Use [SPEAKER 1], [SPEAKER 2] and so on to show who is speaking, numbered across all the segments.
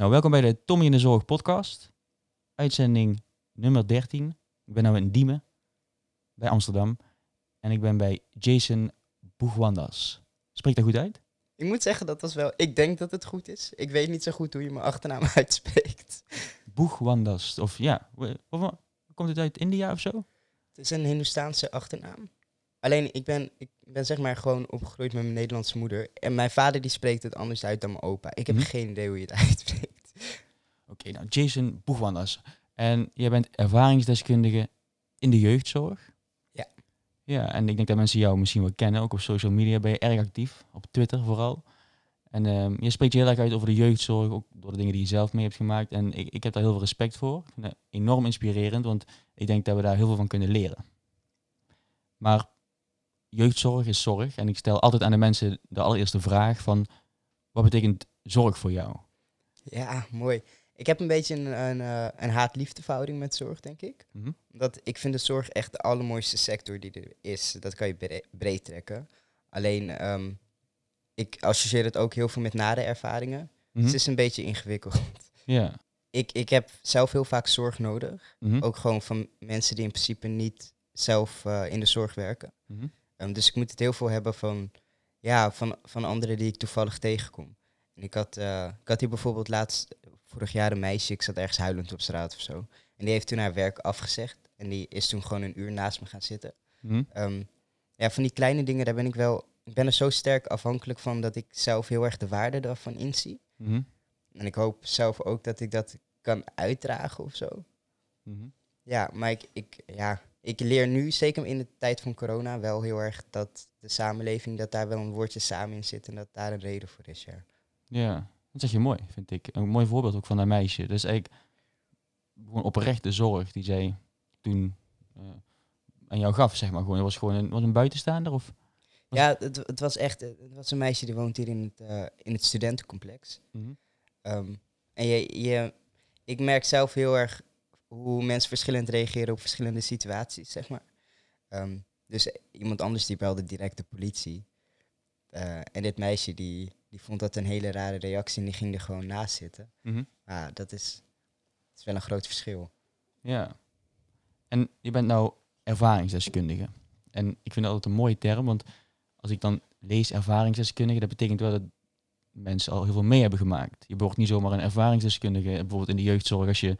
[SPEAKER 1] Nou, welkom bij de Tommy in de Zorg podcast. Uitzending nummer 13. Ik ben nu in Diemen, bij Amsterdam. En ik ben bij Jason Boegwandas. Spreekt dat goed uit?
[SPEAKER 2] Ik moet zeggen, dat was wel... Ik denk dat het goed is. Ik weet niet zo goed hoe je mijn achternaam uitspreekt.
[SPEAKER 1] Boegwandas. Of ja, komt het uit India of zo?
[SPEAKER 2] Het is een Hindoestaanse achternaam. Alleen, ik ben, ik ben zeg maar gewoon opgegroeid met mijn Nederlandse moeder. En mijn vader die spreekt het anders uit dan mijn opa. Ik heb
[SPEAKER 1] Mhm.
[SPEAKER 2] geen idee hoe je het uitspreekt.
[SPEAKER 1] Oké, nou Jason Boegwandas. En jij bent ervaringsdeskundige in de jeugdzorg.
[SPEAKER 2] Ja.
[SPEAKER 1] Ja, en ik denk dat mensen jou misschien wel kennen. Ook op social media ben je erg actief. Op Twitter vooral. En ehm, je spreekt je heel erg uit over de jeugdzorg. Ook door de dingen die je zelf mee hebt gemaakt. En ik, ik heb daar heel veel respect voor. Ik vind dat enorm inspirerend. Want ik denk dat we daar heel veel van kunnen leren. Maar jeugdzorg is zorg. En ik stel altijd aan de mensen de allereerste vraag van... Wat betekent zorg voor jou?
[SPEAKER 2] Ja, mooi. Ik heb een beetje een, een, eh, een haat-liefde verhouding met zorg, denk ik.
[SPEAKER 1] Mhm.
[SPEAKER 2] Omdat ik vind de zorg echt de allermooiste sector die er is. Dat kan je bre- breed trekken. Alleen, ehm, ik associeer het ook heel veel met nare ervaringen.
[SPEAKER 1] Mhm.
[SPEAKER 2] Dus het is een beetje ingewikkeld.
[SPEAKER 1] Ja.
[SPEAKER 2] Ik, ik heb zelf heel vaak zorg nodig.
[SPEAKER 1] Mhm.
[SPEAKER 2] Ook gewoon van mensen die in principe niet zelf eh, in de zorg werken. Ehm, dus ik moet het heel veel hebben van, ja, van, van anderen die ik toevallig tegenkom. En ik had, eh, ik had hier bijvoorbeeld laatst, vorig jaar een meisje, ik zat ergens huilend op straat of zo. En die heeft toen haar werk afgezegd. En die is toen gewoon een uur naast me gaan zitten. Ehm, ja, van die kleine dingen, daar ben ik wel, ik ben er zo sterk afhankelijk van dat ik zelf heel erg de waarde daarvan inzie.
[SPEAKER 1] Mhm.
[SPEAKER 2] En ik hoop zelf ook dat ik dat kan uitdragen of zo.
[SPEAKER 1] Mhm.
[SPEAKER 2] Ja, maar ik, ik, ja, ik leer nu, zeker in de tijd van corona, wel heel erg dat de samenleving, dat daar wel een woordje samen in zit en dat daar een reden voor is, ja.
[SPEAKER 1] Ja, dat zeg je mooi, vind ik. Een mooi voorbeeld ook van dat meisje. Dus eigenlijk gewoon oprechte zorg die zij toen eh, aan jou gaf, zeg maar. Gewoon, het was gewoon een, was een buitenstaander of?
[SPEAKER 2] Ja, het, het was echt, het was een meisje die woont hier in het, eh, in het studentencomplex.
[SPEAKER 1] Mhm.
[SPEAKER 2] Ehm, en je, je, ik merk zelf heel erg hoe mensen verschillend reageren op verschillende situaties, zeg maar. Ehm, dus iemand anders die belde direct de politie. Eh, en dit meisje die, die vond dat een hele rare reactie en die ging er gewoon naast zitten.
[SPEAKER 1] Mhm.
[SPEAKER 2] Ja, dat is, dat is wel een groot verschil.
[SPEAKER 1] Ja. En je bent nou ervaringsdeskundige. En ik vind dat altijd een mooie term, want als ik dan lees ervaringsdeskundige, dat betekent wel dat mensen al heel veel mee hebben gemaakt. Je wordt niet zomaar een ervaringsdeskundige, bijvoorbeeld in de jeugdzorg, als je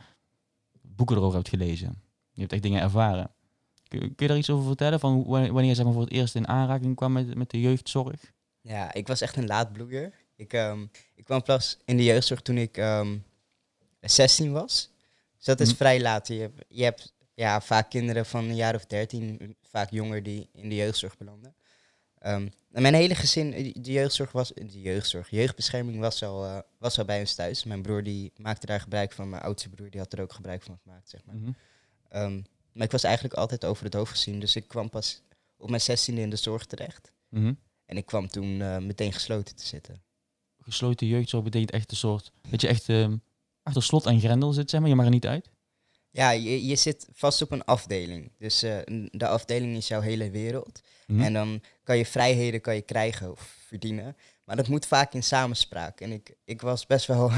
[SPEAKER 1] boeken erover hebt gelezen. Je hebt echt dingen ervaren. Kun, je daar iets over vertellen, van wanneer je zeg maar, voor het eerst in aanraking kwam met, met de jeugdzorg?
[SPEAKER 2] Ja, ik was echt een laadbloeier. Ik, ehm, ik kwam pas in de jeugdzorg toen ik ehm 16 was. Dus dat is
[SPEAKER 1] Mhm.
[SPEAKER 2] vrij laat. Je hebt, je hebt ja, vaak kinderen van een jaar of 13, vaak jonger, die in de jeugdzorg belanden. Ehm, mijn hele gezin, eh, de jeugdzorg was, de jeugdzorg, jeugdbescherming was al, eh, was al bij ons thuis. Mijn broer die maakte daar gebruik van, mijn oudste broer die had er ook gebruik van gemaakt, zeg maar.
[SPEAKER 1] Mhm.
[SPEAKER 2] Maar ik was eigenlijk altijd over het hoofd gezien, dus ik kwam pas op mijn 16e in de zorg terecht.
[SPEAKER 1] Mhm.
[SPEAKER 2] En ik kwam toen eh, meteen gesloten te zitten.
[SPEAKER 1] Gesloten jeugdzorg betekent echt een soort, dat je echt ehm, achter slot en grendel zit, zeg maar, je mag er niet uit.
[SPEAKER 2] Ja, je, je zit vast op een afdeling. Dus eh, de afdeling is jouw hele wereld.
[SPEAKER 1] Mhm.
[SPEAKER 2] En dan kan je vrijheden kan je krijgen of verdienen. Maar dat moet vaak in samenspraak. En ik, ik was best wel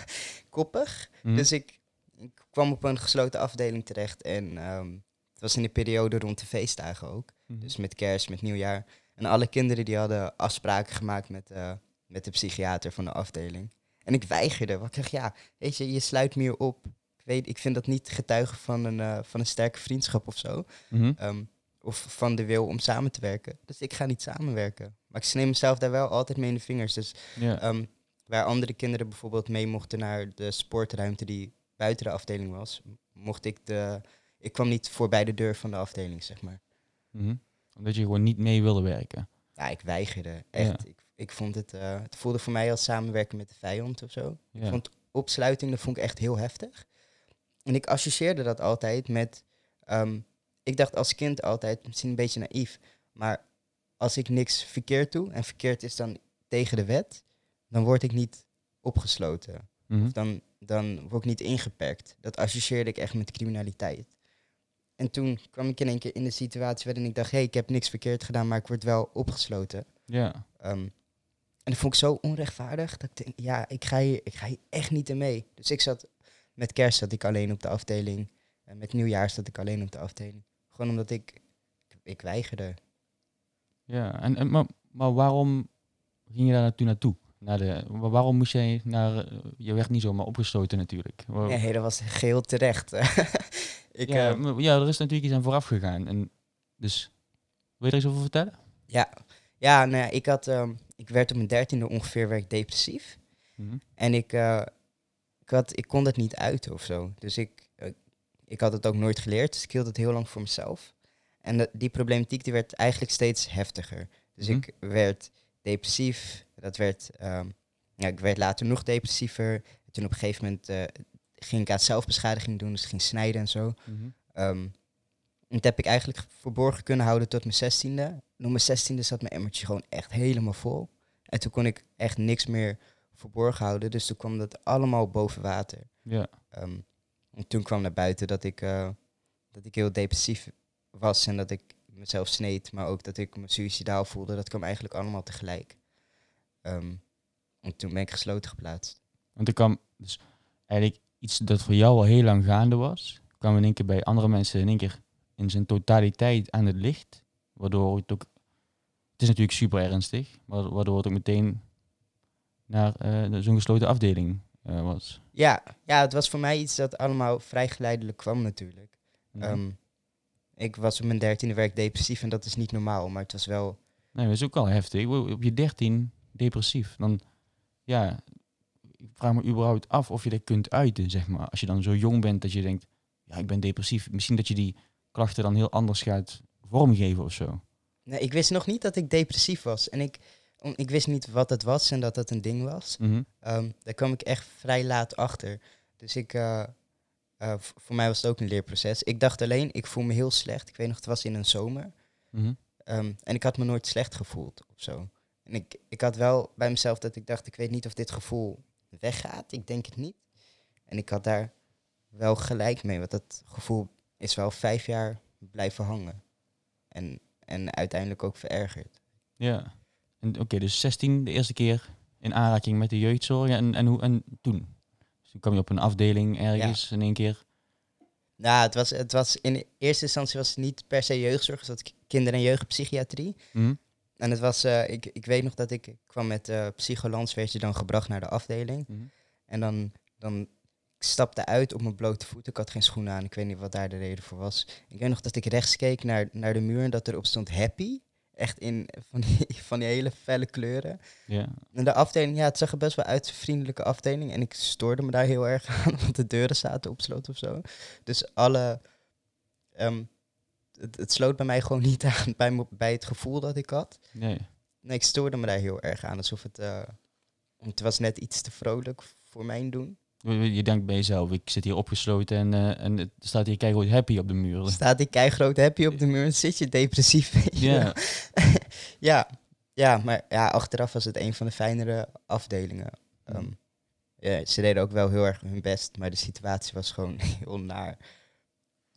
[SPEAKER 2] koppig.
[SPEAKER 1] Mhm.
[SPEAKER 2] Dus ik, ik kwam op een gesloten afdeling terecht. En ehm, het was in de periode rond de feestdagen ook.
[SPEAKER 1] Mhm.
[SPEAKER 2] Dus met kerst, met nieuwjaar. En alle kinderen die hadden afspraken gemaakt met, eh, met de psychiater van de afdeling. En ik weigerde. Want ik dacht, ja, weet je, je sluit me hier op. Ik, weet, ik vind dat niet getuigen van een, eh, van een sterke vriendschap of zo.
[SPEAKER 1] Mhm.
[SPEAKER 2] Ehm, of van de wil om samen te werken. Dus ik ga niet samenwerken. Maar ik sneem mezelf daar wel altijd mee in de vingers. Dus ehm, waar andere kinderen bijvoorbeeld mee mochten naar de sportruimte die buiten de afdeling was, mocht ik de. Ik kwam niet voorbij de deur van de afdeling, zeg maar.
[SPEAKER 1] Mhm. Omdat je gewoon niet mee wilde werken.
[SPEAKER 2] Ja, ik weigerde. Echt. Ik, ik vond het. eh, het voelde voor mij als samenwerken met de vijand of zo.
[SPEAKER 1] Ja.
[SPEAKER 2] Ik vond opsluiting, dat vond ik echt heel heftig. En ik associeerde dat altijd met. ehm, ik dacht als kind altijd, misschien een beetje naïef, maar als ik niks verkeerd doe, en verkeerd is dan tegen de wet, dan word ik niet opgesloten.
[SPEAKER 1] Mhm.
[SPEAKER 2] Of dan, dan word ik niet ingeperkt. Dat associeerde ik echt met criminaliteit. En toen kwam ik in één keer in de situatie waarin ik dacht, hé, hey, ik heb niks verkeerd gedaan, maar ik word wel opgesloten.
[SPEAKER 1] Ja.
[SPEAKER 2] Ehm, En dat vond ik zo onrechtvaardig. Dat ik denk, ja, ik ga, hier, ik ga hier echt niet in mee. Dus ik zat, met kerst zat ik alleen op de afdeling. En met nieuwjaar zat ik alleen op de afdeling. Gewoon omdat ik, ik weigerde.
[SPEAKER 1] Ja, en, en, maar, maar waarom ging je daar toen naartoe? Naar de, wa- waarom moest jij naar... eh, Je werd niet zomaar opgesloten natuurlijk.
[SPEAKER 2] Nee, dat was geheel terecht. ik,
[SPEAKER 1] ja,
[SPEAKER 2] eh,
[SPEAKER 1] ja, er is natuurlijk iets aan vooraf gegaan. En dus, wil je er iets over vertellen?
[SPEAKER 2] ja, ja nou ja, ik, had, ehm, ik werd op mijn dertiende ongeveer werd depressief.
[SPEAKER 1] Mhm.
[SPEAKER 2] En ik, eh, ik, had, ik kon het niet uiten of zo. Dus ik, ik had het ook nooit geleerd. Dus ik hield het heel lang voor mezelf. En de- die problematiek die werd eigenlijk steeds heftiger. Dus
[SPEAKER 1] Mhm.
[SPEAKER 2] ik werd depressief. Dat werd, ehm, ja, ik werd later nog depressiever. En toen op een gegeven moment eh, ging ik aan zelfbeschadiging doen. Dus ik ging snijden en zo.
[SPEAKER 1] Mhm.
[SPEAKER 2] Ehm, en dat heb ik eigenlijk verborgen kunnen houden tot mijn zestiende. En op mijn zestiende zat mijn emmertje gewoon echt helemaal vol. En toen kon ik echt niks meer verborgen houden. Dus toen kwam dat allemaal boven water.
[SPEAKER 1] Ja.
[SPEAKER 2] Ehm, en toen kwam naar buiten dat ik, eh, dat ik heel depressief was en dat ik mezelf sneed. Maar ook dat ik me suicidaal voelde. Dat kwam eigenlijk allemaal tegelijk. Ehm, en toen ben ik gesloten geplaatst.
[SPEAKER 1] Want er kwam dus eigenlijk iets dat voor jou al heel lang gaande was, kwam in één keer bij andere mensen in één keer in zijn totaliteit aan het licht. Waardoor het ook, het is natuurlijk super ernstig, maar waardoor het ook meteen naar eh, zo'n gesloten afdeling eh, was.
[SPEAKER 2] Ja, ja, het was voor mij iets dat allemaal vrij geleidelijk kwam natuurlijk.
[SPEAKER 1] Mhm.
[SPEAKER 2] Ehm, ik was op mijn dertiende werk depressief en dat is niet normaal, maar het was wel...
[SPEAKER 1] Nee, dat is ook wel heftig. Op je dertien depressief, dan ja, vraag me überhaupt af of je dat kunt uiten, zeg maar. Als je dan zo jong bent dat je denkt, ja, ik ben depressief. Misschien dat je die klachten dan heel anders gaat vormgeven of zo.
[SPEAKER 2] Nee, ik wist nog niet dat ik depressief was. En ik, om- ik wist niet wat het was en dat dat een ding was.
[SPEAKER 1] Mhm.
[SPEAKER 2] Ehm, daar kwam ik echt vrij laat achter. Dus ik, eh, eh, voor mij was het ook een leerproces. Ik dacht alleen, ik voel me heel slecht. Ik weet nog, het was in een zomer.
[SPEAKER 1] Mhm.
[SPEAKER 2] Ehm, en ik had me nooit slecht gevoeld of zo. En ik, ik had wel bij mezelf dat ik dacht, ik weet niet of dit gevoel weggaat. Ik denk het niet. En ik had daar wel gelijk mee, want dat gevoel is wel vijf jaar blijven hangen. En, en uiteindelijk ook verergerd.
[SPEAKER 1] Ja. En Oké, dus 16 de eerste keer in aanraking met de jeugdzorg. En, en, hoe, en toen? Dus toen kwam je op een afdeling ergens in één keer.
[SPEAKER 2] Nou, het was, het was in eerste instantie was het niet per se jeugdzorg, het was kinder- en jeugdpsychiatrie.
[SPEAKER 1] Mhm.
[SPEAKER 2] En het was, eh, ik, ik weet nog dat ik, ik kwam met uh, psycholans, werd je dan gebracht naar de afdeling.
[SPEAKER 1] Mhm.
[SPEAKER 2] En dan, dan ik stapte uit op mijn blote voeten. Ik had geen schoenen aan. Ik weet niet wat daar de reden voor was. Ik weet nog dat ik rechts keek naar, naar de muur en dat erop stond happy. Echt in van die, van die hele felle kleuren.
[SPEAKER 1] Ja.
[SPEAKER 2] En de afdeling, ja, het zag er best wel uit, een vriendelijke afdeling. En ik stoorde me daar heel erg aan, want de deuren zaten op slot of zo. Dus alle... ehm, het, het sloot bij mij gewoon niet aan bij, bij het gevoel dat ik had.
[SPEAKER 1] Nee.
[SPEAKER 2] Nee, ik stoorde me daar heel erg aan. Alsof het... eh, het was net iets te vrolijk voor mijn doen.
[SPEAKER 1] Je- denkt bij jezelf, ik zit hier opgesloten en, eh, en het staat hier keihard happy op de muur.
[SPEAKER 2] Staat die keigroot happy op de muur en zit je depressief. weet je wel.
[SPEAKER 1] Ja.
[SPEAKER 2] ja, ja, maar ja, achteraf was het een van de fijnere afdelingen. Ehm,
[SPEAKER 1] Mm.
[SPEAKER 2] ja, ze deden ook wel heel erg hun best, maar de situatie was gewoon heel naar.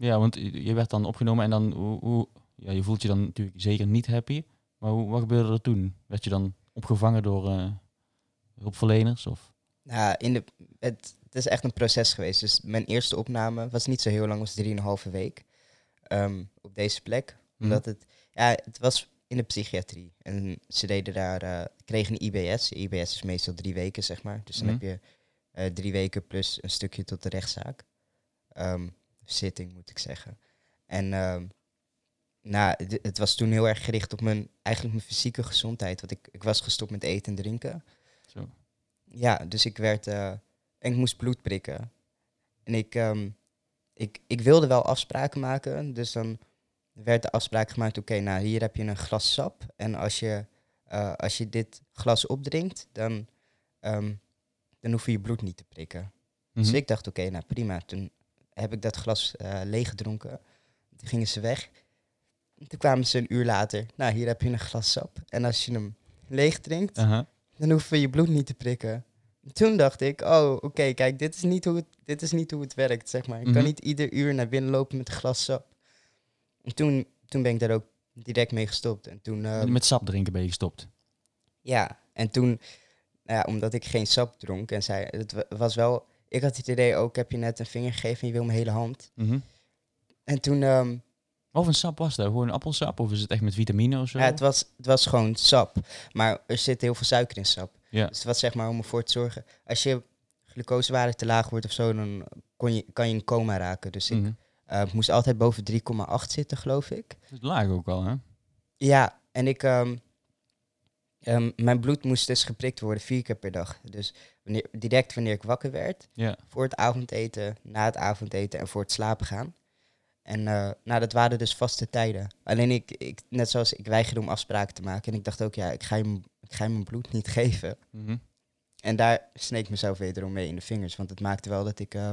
[SPEAKER 1] Ja, want je werd dan opgenomen en dan, hoe, hoe, ja, je voelt je dan natuurlijk zeker niet happy. Maar hoe, wat gebeurde er toen? Werd je dan opgevangen door eh, hulpverleners? Of?
[SPEAKER 2] Nou, in de, het, het is echt een proces geweest. Dus mijn eerste opname was niet zo heel lang, was drieënhalve week. ehm, op deze plek.
[SPEAKER 1] Mhm.
[SPEAKER 2] Omdat het, ja, het was in de psychiatrie. En ze deden daar, eh, kregen een IBS. IBS is meestal drie weken, zeg maar. Dus dan
[SPEAKER 1] Mhm.
[SPEAKER 2] heb je eh, drie weken plus een stukje tot de rechtszaak. Ehm, zitting, moet ik zeggen. En ehm, nou, het was toen heel erg gericht op mijn, eigenlijk mijn fysieke gezondheid. Want ik, ik was gestopt met eten en drinken.
[SPEAKER 1] Zo.
[SPEAKER 2] Ja, dus ik werd. eh, en ik moest bloed prikken. En ik, ehm, ik, ik wilde wel afspraken maken. Dus dan werd de afspraak gemaakt: oké, nou hier heb je een glas sap. En als je, eh, als je dit glas opdrinkt, dan, ehm, dan hoef je je bloed niet te prikken. Dus
[SPEAKER 1] Mhm.
[SPEAKER 2] ik dacht: oké, nou prima. Toen heb ik dat glas eh leeggedronken. Toen gingen ze weg. En Toen kwamen ze een uur later. Nou, hier heb je een glas sap. En als je hem leeg drinkt, dan hoeven we je bloed niet te prikken. Toen dacht ik, oh, oké, kijk, dit is, niet hoe het, dit is niet hoe het werkt, zeg maar. Ik
[SPEAKER 1] Mhm.
[SPEAKER 2] kan niet ieder uur naar binnen lopen met een glas sap. En toen, toen ben ik daar ook direct mee gestopt. En toen, ehm,
[SPEAKER 1] Met sap drinken ben je gestopt.
[SPEAKER 2] ja, En toen, nou ja, omdat ik geen sap dronk en zei, het wa- was wel, ik had het idee ook, heb je net een vinger gegeven en je wil mijn hele hand.
[SPEAKER 1] Mhm.
[SPEAKER 2] En toen, ehm,
[SPEAKER 1] Of een sap was dat? Gewoon een appelsap? Of is het echt met vitamine of zo?
[SPEAKER 2] ja, het, was, het was gewoon sap, maar er zit heel veel suiker in sap.
[SPEAKER 1] Ja.
[SPEAKER 2] Dus het was zeg maar om ervoor te zorgen, als je glucosewaarde te laag wordt of zo, dan kon je, kan je in coma raken. Dus ik
[SPEAKER 1] Mhm.
[SPEAKER 2] eh, moest altijd boven 3,8 zitten, geloof ik.
[SPEAKER 1] Dat is laag ook al, hè?
[SPEAKER 2] Ja, en ik, ehm, ehm, mijn bloed moest dus geprikt worden vier keer per dag. Dus wanneer, direct wanneer ik wakker werd,
[SPEAKER 1] Ja.
[SPEAKER 2] voor het avondeten, na het avondeten en voor het slapen gaan. En eh, nou, dat waren dus vaste tijden. Alleen ik, ik, net zoals ik weigerde om afspraken te maken. En ik dacht ook, ja, ik ga je, ik ga je mijn bloed niet geven.
[SPEAKER 1] Mhm.
[SPEAKER 2] En daar sneek ik mezelf wederom mee in de vingers. Want het maakte wel dat ik eh,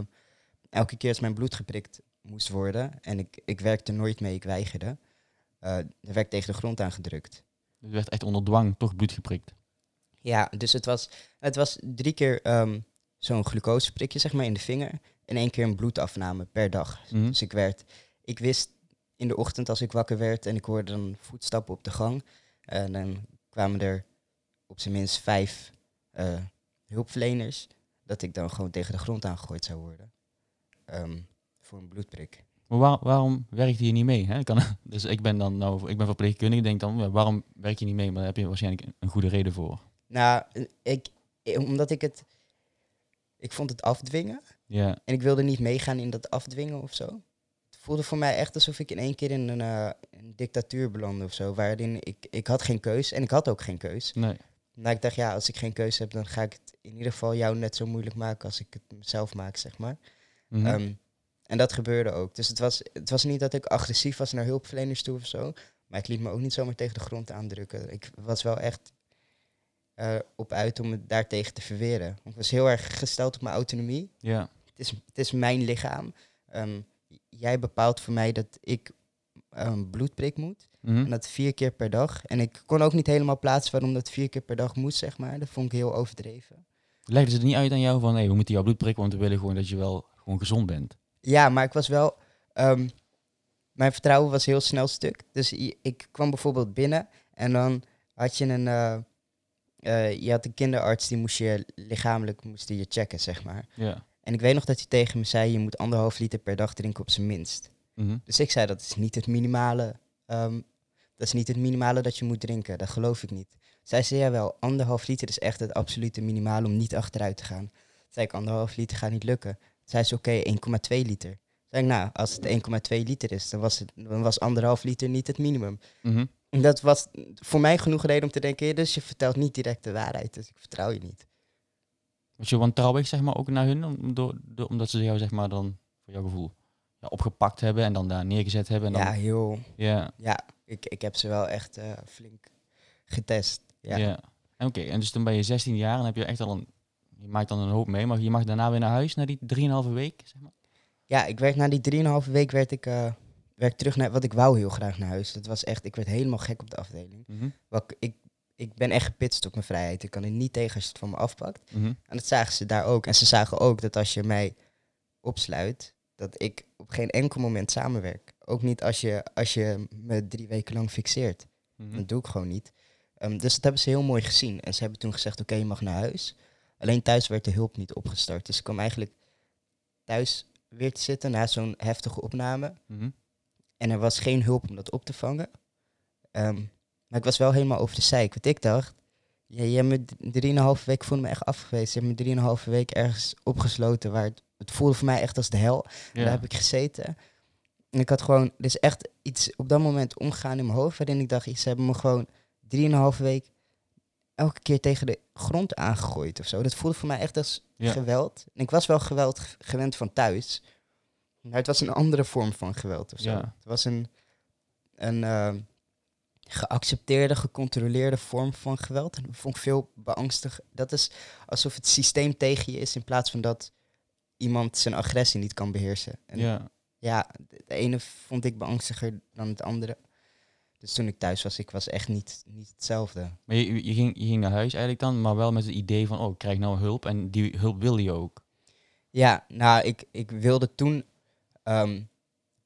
[SPEAKER 2] elke keer als mijn bloed geprikt moest worden. En ik, ik werkte nooit mee, ik weigerde. eh er werd tegen de grond aangedrukt.
[SPEAKER 1] Dus werd echt onder dwang toch bloed geprikt.
[SPEAKER 2] Ja, dus het was, het was drie keer ehm, zo'n glucoseprikje zeg maar, in de vinger. En één keer een bloedafname per dag.
[SPEAKER 1] Mhm.
[SPEAKER 2] Dus ik werd, ik wist in de ochtend als ik wakker werd en ik hoorde dan voetstappen op de gang. En dan kwamen er op zijn minst vijf eh, hulpverleners. Dat ik dan gewoon tegen de grond aangegooid zou worden. Ehm, voor een bloedprik.
[SPEAKER 1] Maar waar- waarom werkt je niet mee? Hè? Kan, dus ik ben dan nou, ik ben verpleegkundige, ik denk dan, waarom werk je niet mee? Maar daar heb je waarschijnlijk een goede reden voor.
[SPEAKER 2] Nou, ik, omdat ik het, ik vond het afdwingen.
[SPEAKER 1] Ja,
[SPEAKER 2] En ik wilde niet meegaan in dat afdwingen of zo. Het voelde voor mij echt alsof ik in één keer in een, eh, een dictatuur belandde of zo. Waarin ik, ik had geen keus en ik had ook geen keus.
[SPEAKER 1] nee.
[SPEAKER 2] Maar ik dacht, ja, als ik geen keus heb, dan ga ik het in ieder geval jou net zo moeilijk maken als ik het mezelf maak, zeg maar.
[SPEAKER 1] Mhm.
[SPEAKER 2] Ehm, en dat gebeurde ook. Dus het was, het was niet dat ik agressief was naar hulpverleners toe of zo. Maar ik liet me ook niet zomaar tegen de grond aandrukken. Ik was wel echt op uit om het daartegen te verweren. Ik was heel erg gesteld op mijn autonomie
[SPEAKER 1] ja.
[SPEAKER 2] het is, het is mijn lichaam. Ehm, jij bepaalt voor mij dat ik een bloedprik moet.
[SPEAKER 1] Mhm.
[SPEAKER 2] En dat vier keer per dag. En ik kon ook niet helemaal plaatsen waarom dat vier keer per dag moest, zeg maar. Dat vond ik heel overdreven.
[SPEAKER 1] Legden ze het niet uit aan jou van, hey, we moeten jouw bloed prikken, want we willen gewoon dat je wel gewoon gezond bent.
[SPEAKER 2] Ja, maar ik was wel... ehm, mijn vertrouwen was heel snel stuk. Dus ik kwam bijvoorbeeld binnen en dan had je een... eh, eh, je had een kinderarts die moest je lichamelijk moest je checken, zeg maar.
[SPEAKER 1] Ja.
[SPEAKER 2] En ik weet nog dat hij tegen me zei, je moet anderhalf liter per dag drinken op zijn minst.
[SPEAKER 1] Mhm.
[SPEAKER 2] Dus ik zei, dat is niet het minimale. ehm, dat is niet het minimale dat je moet drinken. Dat geloof ik niet. Zij zei, ja wel, anderhalf liter is echt het absolute minimale om niet achteruit te gaan. Toen zei ik, anderhalf liter gaat niet lukken. Toen zei ze, oké, 1,2 liter. Toen zei ik, nou, als het 1,2 liter is, dan was, het, dan was anderhalf liter niet het minimum.
[SPEAKER 1] Mhm.
[SPEAKER 2] Dat was voor mij genoeg reden om te denken, dus je vertelt niet direct de waarheid, dus ik vertrouw je niet.
[SPEAKER 1] Was je wantrouwig, zeg maar, ook naar hun, om- door, door- omdat ze jou, zeg maar, dan, voor jouw gevoel, ja, opgepakt hebben en dan daar neergezet hebben? En dan,
[SPEAKER 2] Ja, heel,
[SPEAKER 1] ja,
[SPEAKER 2] ja, ik, ik heb ze wel echt eh, flink getest. Ja.
[SPEAKER 1] En Oké, en dus dan ben je 16 jaar en heb je echt al een, je maakt dan een hoop mee, maar je mag daarna weer naar huis, naar die 3,5 week, zeg maar?
[SPEAKER 2] Ja, ik werd na die drieënhalve week werd ik, eh, werd terug naar wat ik wou heel graag naar huis. Dat was echt, ik werd helemaal gek op de afdeling.
[SPEAKER 1] Mhm.
[SPEAKER 2] Wat ik, ik, ben echt gepitst op mijn vrijheid. Ik kan er niet tegen als je het van me afpakt.
[SPEAKER 1] Mhm.
[SPEAKER 2] En dat zagen ze daar ook. En ze zagen ook dat als je mij opsluit, dat ik op geen enkel moment samenwerk. Ook niet als je, als je me drie weken lang fixeert.
[SPEAKER 1] Mhm.
[SPEAKER 2] Dat doe ik gewoon niet. Ehm, dus dat hebben ze heel mooi gezien. En ze hebben toen gezegd, oké, je mag naar huis. Alleen thuis werd de hulp niet opgestart. Dus ik kwam eigenlijk thuis weer te zitten na zo'n heftige opname. En er was geen hulp om dat op te vangen. Ehm, maar ik was wel helemaal over de zeik. Want ik dacht, ja, je hebt me drieënhalve week, voelde me echt afgewezen. Je hebt me drieënhalve week ergens opgesloten waar het, het voelde voor mij echt als de hel.
[SPEAKER 1] Ja.
[SPEAKER 2] Daar heb ik gezeten. En ik had gewoon, er is echt iets op dat moment omgegaan in mijn hoofd waarin ik dacht, ze hebben me gewoon drieënhalve week elke keer tegen de grond aangegooid of zo. Dat voelde voor mij echt als
[SPEAKER 1] Ja.
[SPEAKER 2] geweld. En ik was wel geweld gewend van thuis. Maar het was een andere vorm van geweld of zo.
[SPEAKER 1] Ja.
[SPEAKER 2] Het was een, een ehm, geaccepteerde, gecontroleerde vorm van geweld. En dat vond ik veel beangstig. Dat is alsof het systeem tegen je is in plaats van dat iemand zijn agressie niet kan beheersen. En
[SPEAKER 1] ja.
[SPEAKER 2] ja, de ene vond ik beangstiger dan het andere. Dus toen ik thuis was, ik was echt niet, niet hetzelfde.
[SPEAKER 1] Maar je, je, ging, je ging naar huis eigenlijk dan, maar wel met het idee van, oh, ik krijg nou hulp en die hulp wil je ook.
[SPEAKER 2] Ja, nou, ik, ik wilde toen, ehm,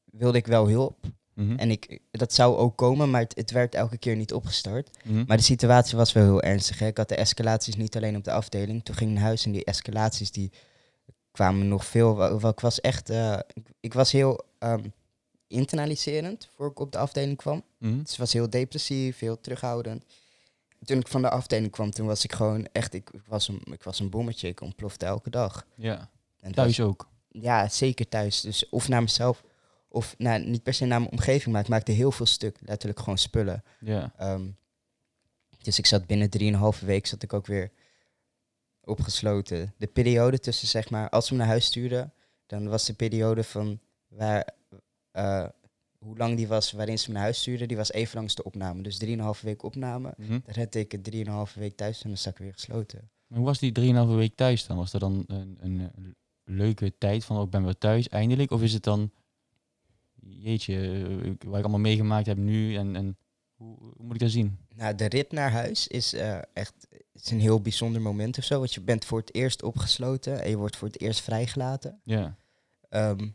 [SPEAKER 2] wilde ik wel hulp.
[SPEAKER 1] Mhm.
[SPEAKER 2] En ik, dat zou ook komen, maar het, het werd elke keer niet opgestart.
[SPEAKER 1] Mhm.
[SPEAKER 2] Maar de situatie was wel heel ernstig. Hè. Ik had de escalaties niet alleen op de afdeling. Toen ging ik naar huis en die escalaties die kwamen nog veel. Ik was echt, eh, ik, ik was heel ehm, internaliserend voor ik op de afdeling kwam.
[SPEAKER 1] Mhm.
[SPEAKER 2] Dus was heel depressief, heel terughoudend. Toen ik van de afdeling kwam, toen was ik gewoon echt, ik, ik, was, een, ik was een bommetje. Ik ontplofte elke dag.
[SPEAKER 1] Ja,
[SPEAKER 2] En
[SPEAKER 1] thuis
[SPEAKER 2] was-
[SPEAKER 1] ook.
[SPEAKER 2] Ja, zeker thuis. Dus of naar mezelf, of nou, niet per se naar mijn omgeving, maar ik maakte heel veel stuk. Letterlijk gewoon spullen.
[SPEAKER 1] Ja.
[SPEAKER 2] Ehm, dus ik zat binnen drieënhalve week zat ik ook weer opgesloten. De periode tussen, zeg maar, als ze me naar huis stuurden, dan was de periode van waar, eh, hoe lang die was waarin ze me naar huis stuurden, die was even lang als de opname. Dus drieënhalve week opname.
[SPEAKER 1] Mhm.
[SPEAKER 2] Dan redde ik het drieënhalve week thuis en dan zat ik weer gesloten.
[SPEAKER 1] Hoe was die 3,5 week thuis dan? Was dat dan een, een, leuke tijd van, oh, ik ben weer thuis eindelijk? Of is het dan, jeetje, eh, ik- wat ik allemaal meegemaakt heb nu en, en hoe, hoe moet ik dat zien?
[SPEAKER 2] Nou, de rit naar huis is eh, echt is een heel bijzonder moment of zo. Want je bent voor het eerst opgesloten en je wordt voor het eerst vrijgelaten.
[SPEAKER 1] Ja,
[SPEAKER 2] Ehm,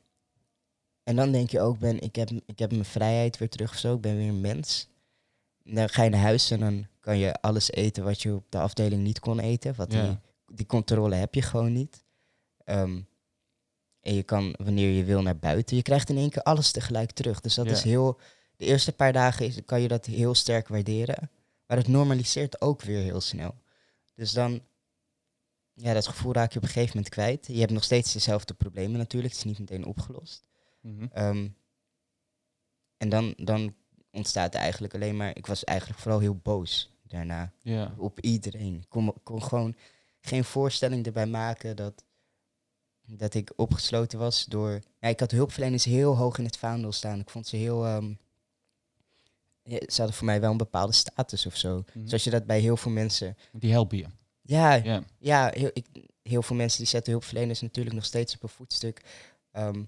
[SPEAKER 2] en dan denk je ook, ben, ik, heb, ik heb mijn vrijheid weer terug of zo. Ik ben weer een mens. En dan ga je naar huis en dan kan je alles eten wat je op de afdeling niet kon eten. Wat
[SPEAKER 1] Ja.
[SPEAKER 2] die, die controle heb je gewoon niet. Ehm, en je kan wanneer je wil naar buiten. Je krijgt in één keer alles tegelijk terug. Dus dat
[SPEAKER 1] Ja.
[SPEAKER 2] is heel... De eerste paar dagen is, kan je dat heel sterk waarderen. Maar het normaliseert ook weer heel snel. Dus dan... Ja, dat gevoel raak je op een gegeven moment kwijt. Je hebt nog steeds dezelfde problemen natuurlijk. Het is niet meteen opgelost.
[SPEAKER 1] Mhm.
[SPEAKER 2] Ehm, en dan, dan ontstaat eigenlijk alleen maar... Ik was eigenlijk vooral heel boos daarna.
[SPEAKER 1] ja.
[SPEAKER 2] Op iedereen. Ik kon, kon gewoon geen voorstelling erbij maken dat, dat ik opgesloten was door... Ja, ik had hulpverleners heel hoog in het vaandel staan. Ik vond ze heel... ehm, ja, ze hadden voor mij wel een bepaalde status of zo.
[SPEAKER 1] Mhm.
[SPEAKER 2] Zoals je dat bij heel veel mensen...
[SPEAKER 1] Die helpen je.
[SPEAKER 2] Ja,
[SPEAKER 1] Ja.
[SPEAKER 2] ja, heel, ik, heel veel mensen die zetten hulpverleners natuurlijk nog steeds op een voetstuk. Ehm,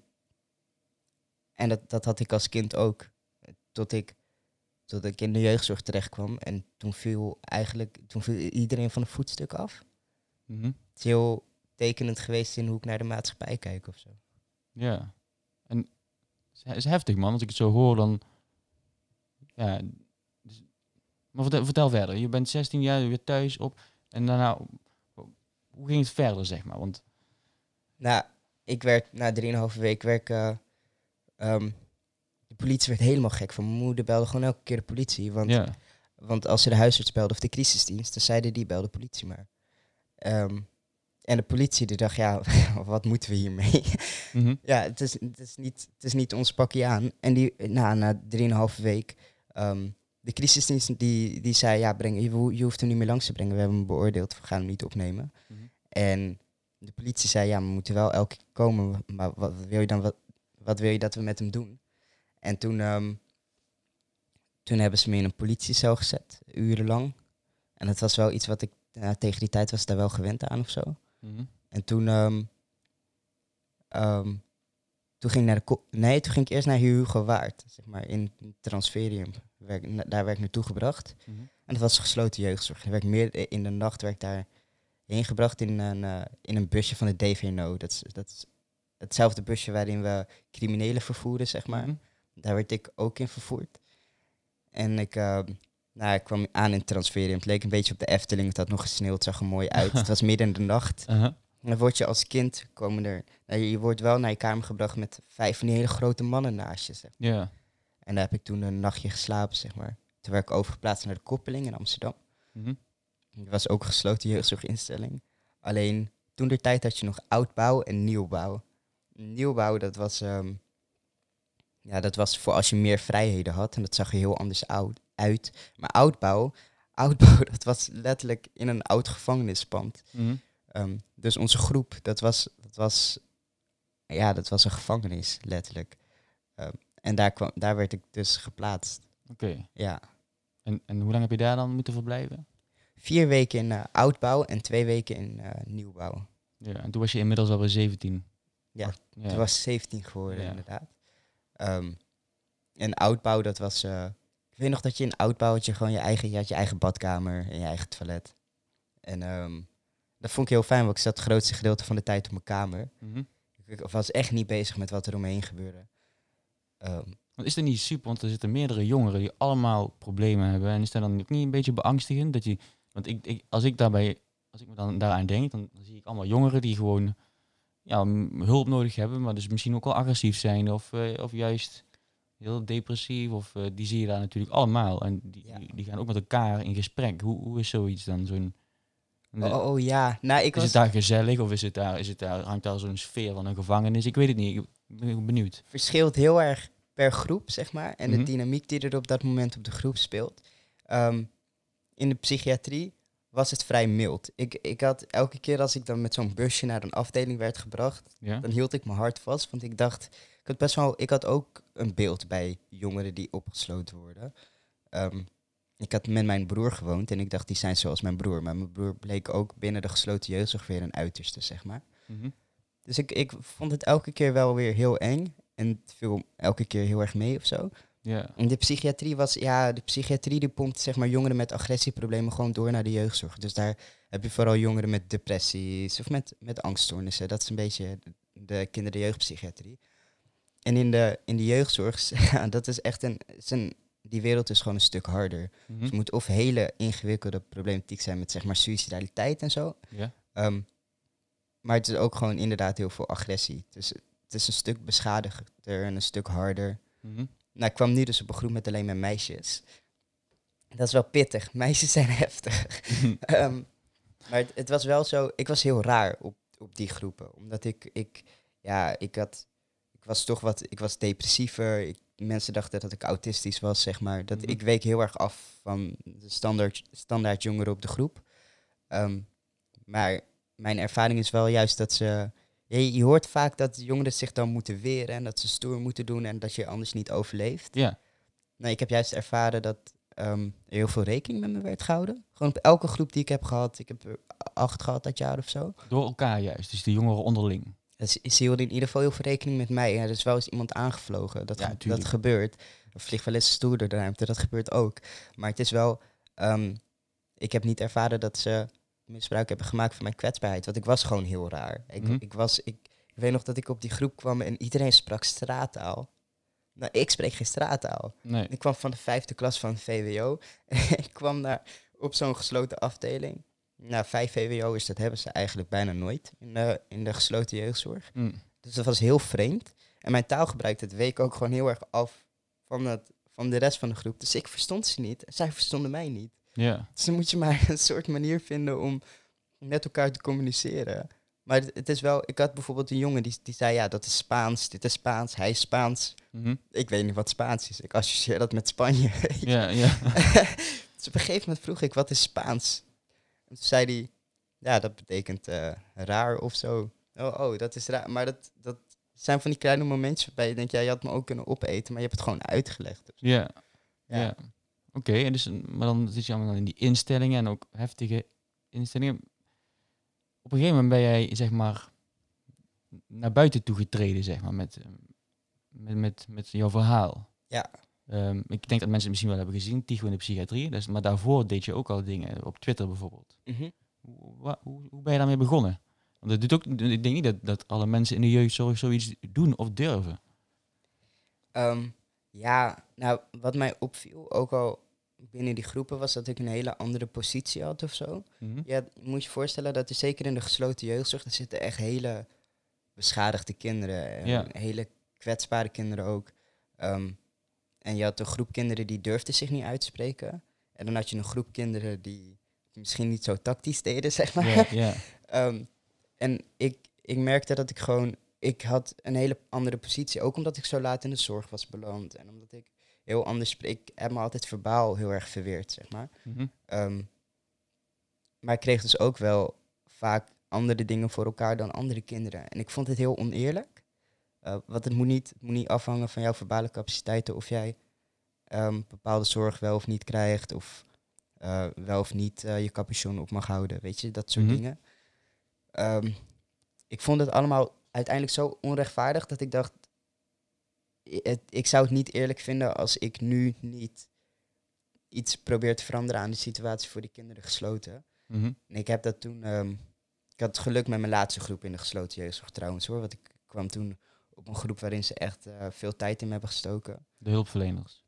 [SPEAKER 2] en dat, dat had ik als kind ook. Tot ik, tot ik in de jeugdzorg terecht kwam. En toen viel eigenlijk toen viel iedereen van een voetstuk af.
[SPEAKER 1] Mhm.
[SPEAKER 2] Het is heel tekenend geweest in hoe ik naar de maatschappij kijk of zo.
[SPEAKER 1] Ja. En het is- heftig, man. Als ik het zo hoor, dan... Ja. dus- Maar vertel, vertel verder. Je bent 16 jaar weer thuis op. En daarna... Hoe ging het verder, zeg maar? Want...
[SPEAKER 2] Nou, ik werd na 3,5 week werken. ehm, de politie werd helemaal gek van. Mijn moeder belde gewoon elke keer de politie. Want
[SPEAKER 1] Ja.
[SPEAKER 2] Want als ze de huisarts belde of de crisisdienst, dan zeiden die bel de politie maar. Ehm, en de politie die dacht, ja, wat moeten we hiermee?
[SPEAKER 1] Mhm.
[SPEAKER 2] ja, het is, het, is niet, het is niet ons pakje aan. En die, na, na drieënhalve week, ehm, de crisisdienst die, die zei, ja, breng, je, je hoeft hem niet meer langs te brengen. We hebben hem beoordeeld, we gaan hem niet opnemen.
[SPEAKER 1] Mhm.
[SPEAKER 2] En de politie zei, ja, we moeten wel elke keer komen. Maar wat wil je dan, wat, wat wil je dat we met hem doen? En toen, ehm, toen hebben ze me in een politiecel gezet, urenlang. En dat was wel iets wat ik, ja, tegen die tijd was daar wel gewend aan of zo.
[SPEAKER 1] Mhm.
[SPEAKER 2] En toen, ehm, ehm, toen ging ik naar de nee, toen ging ik eerst naar Hugo Waard, zeg maar, in het transferium. Daar werd ik naartoe gebracht.
[SPEAKER 1] Mhm.
[SPEAKER 2] En dat was gesloten jeugdzorg. Werd meer in de nacht werd ik daar heen gebracht in een, eh, in een busje van de DVNO. Dat is, dat is hetzelfde busje waarin we criminelen vervoeren, zeg maar.
[SPEAKER 1] Mhm.
[SPEAKER 2] Daar werd ik ook in vervoerd. En ik, eh, nou, ik kwam aan in het transferium. Het leek een beetje op de Efteling. Het had nog gesneeuwd, het zag er mooi uit. het was midden in de nacht.
[SPEAKER 1] Uh-huh.
[SPEAKER 2] En dan word je als kind, komen er... Nou, je wordt wel naar je kamer gebracht met vijf van die hele grote mannen naast je. Zeg. En daar heb ik toen een nachtje geslapen, zeg maar. Toen werd ik overgeplaatst naar de Koppeling in Amsterdam.
[SPEAKER 1] Mhm.
[SPEAKER 2] Dat was ook een gesloten jeugdzorginstelling. Alleen toen de tijd had je nog oudbouw en nieuwbouw. Nieuwbouw, dat was, ehm, ja, dat was voor als je meer vrijheden had. En dat zag er heel anders oud, uit. Maar oudbouw, oudbouw, dat was letterlijk in een oud gevangenispand.
[SPEAKER 1] Mhm.
[SPEAKER 2] Ehm, dus onze groep, dat was, dat was, ja, dat was een gevangenis, letterlijk. Ehm, en daar, kwam, daar werd ik dus geplaatst.
[SPEAKER 1] Oké.
[SPEAKER 2] Ja.
[SPEAKER 1] En, en hoe lang heb je daar dan moeten verblijven?
[SPEAKER 2] Vier weken in eh, oudbouw en twee weken in eh, nieuwbouw.
[SPEAKER 1] Ja. En toen was je inmiddels alweer 17.
[SPEAKER 2] Ja.
[SPEAKER 1] Ja.
[SPEAKER 2] Toen was 17 geworden,
[SPEAKER 1] Ja.
[SPEAKER 2] inderdaad. Ehm, en oudbouw, dat was... eh, weet nog dat je in oudbouw had je gewoon je eigen, je had je eigen badkamer en je eigen toilet. En ehm, dat vond ik heel fijn, want ik zat het grootste gedeelte van de tijd op mijn kamer.
[SPEAKER 1] Mhm.
[SPEAKER 2] Ik was echt niet bezig met wat er omheen gebeurde. Ehm,
[SPEAKER 1] Want is dat niet super? Want er zitten meerdere jongeren die allemaal problemen hebben. En is dat dan ook niet een beetje beangstigend? Dat je, want ik, ik, als ik daarbij, als ik me dan daaraan denk, dan, dan zie ik allemaal jongeren die gewoon ja, hulp nodig hebben, maar dus misschien ook wel agressief zijn of, eh, of juist heel depressief. Of eh, die zie je daar natuurlijk allemaal. En die,
[SPEAKER 2] Ja.
[SPEAKER 1] die, gaan ook met elkaar in gesprek. Hoe, hoe is zoiets dan? Zo'n,
[SPEAKER 2] Oh, oh, ja, nou ik
[SPEAKER 1] is
[SPEAKER 2] was...
[SPEAKER 1] het daar gezellig of is het daar, is het daar, hangt daar zo'n sfeer van een gevangenis? Ik weet het niet. Ik ben benieuwd.
[SPEAKER 2] verschilt heel erg per groep, zeg maar. En
[SPEAKER 1] Mhm.
[SPEAKER 2] de dynamiek die er op dat moment op de groep speelt. Ehm, in de psychiatrie was het vrij mild. Ik, ik had elke keer als ik dan met zo'n busje naar een afdeling werd gebracht,
[SPEAKER 1] Ja?
[SPEAKER 2] dan hield ik mijn hart vast. Want ik dacht, had best wel, ik had ook een beeld bij jongeren die opgesloten worden. Ehm, ik had met mijn broer gewoond en ik dacht, die zijn zoals mijn broer. Maar mijn broer bleek ook binnen de gesloten jeugdzorg weer een uiterste, zeg maar.
[SPEAKER 1] Mhm.
[SPEAKER 2] Dus ik, ik vond het elke keer wel weer heel eng. En het viel elke keer heel erg mee of zo.
[SPEAKER 1] Ja.
[SPEAKER 2] En de psychiatrie was, ja, de psychiatrie die pompt zeg maar jongeren met agressieproblemen gewoon door naar de jeugdzorg. Dus daar heb je vooral jongeren met depressies of met, met angststoornissen. Dat is een beetje de kinder- en jeugdpsychiatrie. En in de, in de jeugdzorg, dat is echt een, is een, die wereld is gewoon een stuk harder.
[SPEAKER 1] Mhm.
[SPEAKER 2] Dus het moet of hele ingewikkelde problematiek zijn met zeg maar suicidaliteit en zo.
[SPEAKER 1] ja.
[SPEAKER 2] Ehm, maar het is ook gewoon inderdaad heel veel agressie. Dus het is een stuk beschadigder en een stuk harder.
[SPEAKER 1] Mhm.
[SPEAKER 2] Nou, ik kwam nu dus op een groep met alleen maar meisjes. Dat is wel pittig. Meisjes zijn heftig. Ehm, maar het, het was wel zo, ik was heel raar op, op die groepen. Omdat ik, ik, ja, ik had, was toch wat, ik was depressiever. Ik, mensen dachten dat ik autistisch was, zeg maar. Dat,
[SPEAKER 1] Mhm.
[SPEAKER 2] Ik week heel erg af van de standaard, standaard jongeren op de groep. Ehm, maar mijn ervaring is wel juist dat ze... Je, je hoort vaak dat jongeren zich dan moeten weren en dat ze stoer moeten doen en dat je anders niet overleeft.
[SPEAKER 1] ja.
[SPEAKER 2] Nee, ik heb juist ervaren dat ehm, er heel veel rekening met me werd gehouden. Gewoon op elke groep die ik heb gehad. Ik heb er acht gehad dat jaar of zo.
[SPEAKER 1] Door elkaar juist. Dus de jongeren onderling.
[SPEAKER 2] Ze hielden in ieder geval heel veel rekening met mij. Ja, er is wel eens iemand aangevlogen. Dat,
[SPEAKER 1] Ja,
[SPEAKER 2] dat gebeurt. Er vliegt wel eens een stoer door de ruimte. Dat gebeurt ook. Maar het is wel... ehm, ik heb niet ervaren dat ze misbruik hebben gemaakt van mijn kwetsbaarheid. Want ik was gewoon heel raar. Ik,
[SPEAKER 1] Mhm.
[SPEAKER 2] ik, was, ik, ik weet nog dat ik op die groep kwam en iedereen sprak straattaal. Nou, ik spreek geen straattaal.
[SPEAKER 1] Nee.
[SPEAKER 2] Ik kwam van de vijfde klas van VWO. ik kwam daar op zo'n gesloten afdeling. Nou, vijf VWO'ers, dat hebben ze eigenlijk bijna nooit in de, in de gesloten jeugdzorg.
[SPEAKER 1] Mm.
[SPEAKER 2] Dus dat was heel vreemd. En mijn taalgebruik, dat week ook gewoon heel erg af van, het, van de rest van de groep. Dus ik verstond ze niet. en Zij verstonden mij niet.
[SPEAKER 1] Ja.
[SPEAKER 2] Dus dan moet je maar een soort manier vinden om met elkaar te communiceren. Maar het, het is wel, ik had bijvoorbeeld een jongen die, die zei, ja, dat is Spaans, dit is Spaans, hij is Spaans.
[SPEAKER 1] Mhm.
[SPEAKER 2] Ik weet niet wat Spaans is. Ik associeer dat met Spanje.
[SPEAKER 1] Ja, ja.
[SPEAKER 2] dus op een gegeven moment vroeg ik, wat is Spaans? En toen zei hij, ja, dat betekent eh, raar of zo. Oh, oh, dat is raar. Maar dat, dat zijn van die kleine momentjes waarbij je denkt, ja, je had me ook kunnen opeten, maar je hebt het gewoon uitgelegd. Dus,
[SPEAKER 1] Ja.
[SPEAKER 2] Ja.
[SPEAKER 1] ja. Oké, en dus, maar dan zit je allemaal in die instellingen en ook heftige instellingen. Op een gegeven moment ben jij, zeg maar, naar buiten toe getreden, zeg maar, met, eh, met, met, met jouw verhaal.
[SPEAKER 2] Ja.
[SPEAKER 1] Ehm, ik denk dat mensen het misschien wel hebben gezien, Tycho in de psychiatrie. Dus, maar daarvoor deed je ook al dingen, op Twitter bijvoorbeeld.
[SPEAKER 2] Mhm.
[SPEAKER 1] Hoe, hoe, hoe ben je daarmee begonnen? Want het doet ook, ik denk niet dat, dat alle mensen in de jeugdzorg zoiets doen of durven.
[SPEAKER 2] Ehm, ja, nou, wat mij opviel, ook al binnen die groepen, was dat ik een hele andere positie had of zo.
[SPEAKER 1] Mhm.
[SPEAKER 2] Ja, je moet je voorstellen dat er zeker in de gesloten jeugdzorg, er zitten echt hele beschadigde kinderen. en
[SPEAKER 1] Ja.
[SPEAKER 2] Hele kwetsbare kinderen ook. Ehm, en je had een groep kinderen die durfden zich niet uitspreken. En dan had je een groep kinderen die misschien niet zo tactisch deden, zeg maar. Ehm, en ik, ik merkte dat ik gewoon... Ik had een hele andere positie. Ook omdat ik zo laat in de zorg was beland. En omdat ik heel anders spreek. Ik heb me altijd verbaal heel erg verweerd, zeg maar.
[SPEAKER 1] Mhm.
[SPEAKER 2] Ehm, maar ik kreeg dus ook wel vaak andere dingen voor elkaar dan andere kinderen. En ik vond het heel oneerlijk. Eh, want het moet, niet, het moet niet afhangen van jouw verbale capaciteiten of jij ehm, bepaalde zorg wel of niet krijgt. Of eh, wel of niet eh, je capuchon op mag houden. Weet je, dat soort
[SPEAKER 1] Mhm.
[SPEAKER 2] dingen. Ehm, ik vond het allemaal uiteindelijk zo onrechtvaardig dat ik dacht... Het, ik zou het niet eerlijk vinden als ik nu niet iets probeer te veranderen aan de situatie voor die kinderen gesloten.
[SPEAKER 1] Mhm.
[SPEAKER 2] En ik heb dat toen... ehm, ik had het geluk met mijn laatste groep in de gesloten jeugdzorg trouwens hoor. Want ik kwam toen op een groep waarin ze echt eh, veel tijd in hebben gestoken.
[SPEAKER 1] De hulpverleners.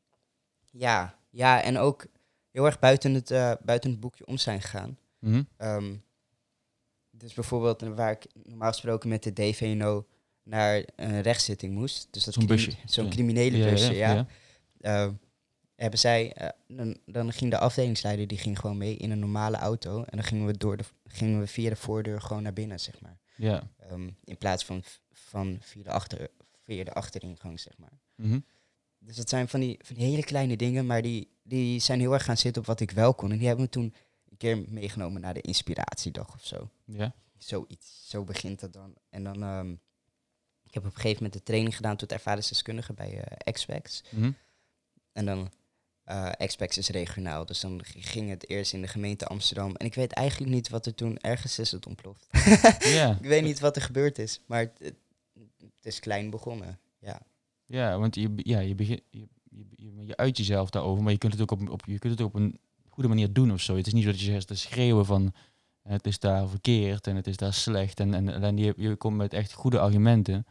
[SPEAKER 2] Ja, ja, en ook heel erg buiten het, eh, buiten het boekje om zijn gegaan.
[SPEAKER 1] Mhm.
[SPEAKER 2] Ehm, dus bijvoorbeeld waar ik normaal gesproken met de DVNO naar een rechtszitting moest. Dus dat
[SPEAKER 1] Zo'n busje.
[SPEAKER 2] Zo'n criminele
[SPEAKER 1] Ja,
[SPEAKER 2] busje, ja.
[SPEAKER 1] ja.
[SPEAKER 2] Ehm, hebben zij, eh, dan, dan ging de afdelingsleider die ging gewoon mee in een normale auto. En dan gingen we, door de, gingen we via de voordeur gewoon naar binnen, zeg maar.
[SPEAKER 1] Ja.
[SPEAKER 2] Ehm, in plaats van, van via, de achter, via de achteringang, zeg maar.
[SPEAKER 1] Mhm.
[SPEAKER 2] Dus dat zijn van die, van die hele kleine dingen, maar die, die zijn heel erg gaan zitten op wat ik wel kon. En die hebben me toen een keer meegenomen naar de inspiratiedag of zo.
[SPEAKER 1] Ja.
[SPEAKER 2] Zoiets, zo begint het dan. En dan, ehm, ik heb op een gegeven moment de training gedaan tot ervaringsdeskundige bij eh Expex.
[SPEAKER 1] Mhm.
[SPEAKER 2] En dan, eh Expex is regionaal, dus dan ging het eerst in de gemeente Amsterdam. En ik weet eigenlijk niet wat er toen, ergens is het ontploft.
[SPEAKER 1] ja.
[SPEAKER 2] ik weet niet wat er gebeurd is, maar het, het, het is klein begonnen, ja.
[SPEAKER 1] Ja, want je, ja, je, begint, je, je, je, je uit jezelf daarover, maar je kunt het ook op, op, je kunt het ook op een goede manier doen of zo. Het is niet zo dat je zegt te schreeuwen van het is daar verkeerd en het is daar slecht. En, en, en je, je komt met echt goede argumenten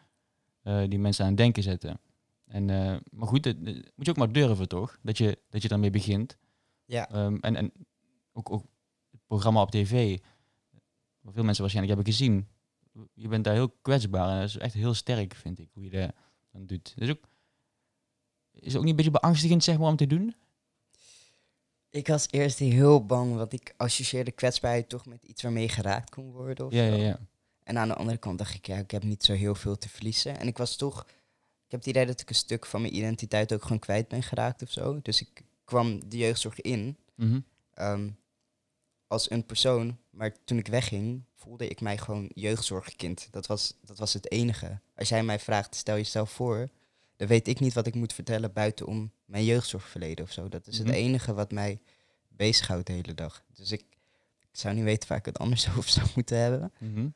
[SPEAKER 1] eh, die mensen aan het denken zetten. En, eh, maar goed, dat, dat moet je ook maar durven toch? Dat je, dat je daarmee begint.
[SPEAKER 2] Ja,
[SPEAKER 1] Ehm, en en ook, ook het programma op tv, wat veel mensen waarschijnlijk hebben gezien. Je bent daar heel kwetsbaar en dat is echt heel sterk, vind ik, hoe je dat dan doet. Dus ook, is het ook niet een beetje beangstigend, zeg maar, om te doen?
[SPEAKER 2] ik was eerst heel bang, want ik associeerde kwetsbaarheid toch met iets waarmee je geraakt kon worden. Of
[SPEAKER 1] Ja, ja, ja.
[SPEAKER 2] En aan de andere kant dacht ik, ja, ik heb niet zo heel veel te verliezen. En ik was toch, ik heb het idee dat ik een stuk van mijn identiteit ook gewoon kwijt ben geraakt of zo. Dus ik kwam de jeugdzorg in
[SPEAKER 1] Mhm.
[SPEAKER 2] ehm, als een persoon. Maar toen ik wegging, voelde ik mij gewoon jeugdzorgkind. Dat was, dat was het enige. Als jij mij vraagt, stel jezelf voor, dan weet ik niet wat ik moet vertellen buiten om mijn jeugdzorgverleden of zo. Dat is
[SPEAKER 1] Mhm.
[SPEAKER 2] het enige wat mij bezighoudt de hele dag. Dus ik, ik zou niet weten waar ik het anders over zou moeten hebben.
[SPEAKER 1] Mhm.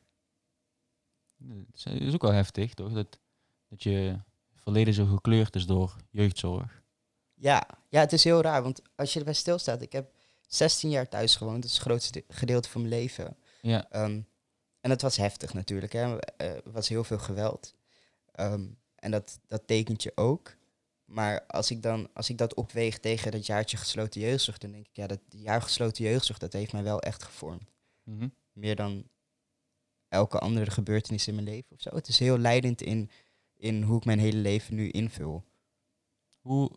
[SPEAKER 1] Is- dat is ook wel heftig, toch? Dat, dat je verleden zo gekleurd is door jeugdzorg.
[SPEAKER 2] Ja, ja, het is heel raar, want als je erbij stilstaat, ik heb 16 jaar thuis gewoond, dat is het grootste gedeelte van mijn leven.
[SPEAKER 1] Ja,
[SPEAKER 2] Ehm, en dat was heftig natuurlijk, hè. Eh, Er was heel veel geweld. Ehm, en dat, dat tekent je ook. Maar als ik, dan, als ik dat opweeg tegen dat jaartje gesloten jeugdzorg, dan denk ik, ja, dat jaar gesloten jeugdzorg, dat heeft mij wel echt gevormd.
[SPEAKER 1] Mhm.
[SPEAKER 2] Meer dan elke andere gebeurtenis in mijn leven of zo. Het is heel leidend in, in hoe ik mijn hele leven nu invul.
[SPEAKER 1] Hoe,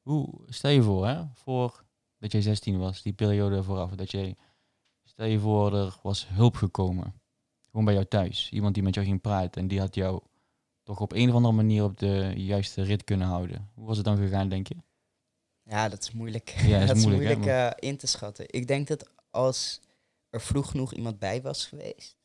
[SPEAKER 1] hoe, stel je voor, hè, voor dat jij 16 was, die periode vooraf, dat jij, stel je voor, er was hulp gekomen. Gewoon bij jou thuis. Iemand die met jou ging praten en die had jou toch op een of andere manier op de juiste rit kunnen houden. Hoe was het dan gegaan, denk je?
[SPEAKER 2] Ja, dat is moeilijk.
[SPEAKER 1] Ja, dat is moeilijk, hè,
[SPEAKER 2] eh, in te schatten. Ik denk dat als er vroeg genoeg iemand bij was geweest,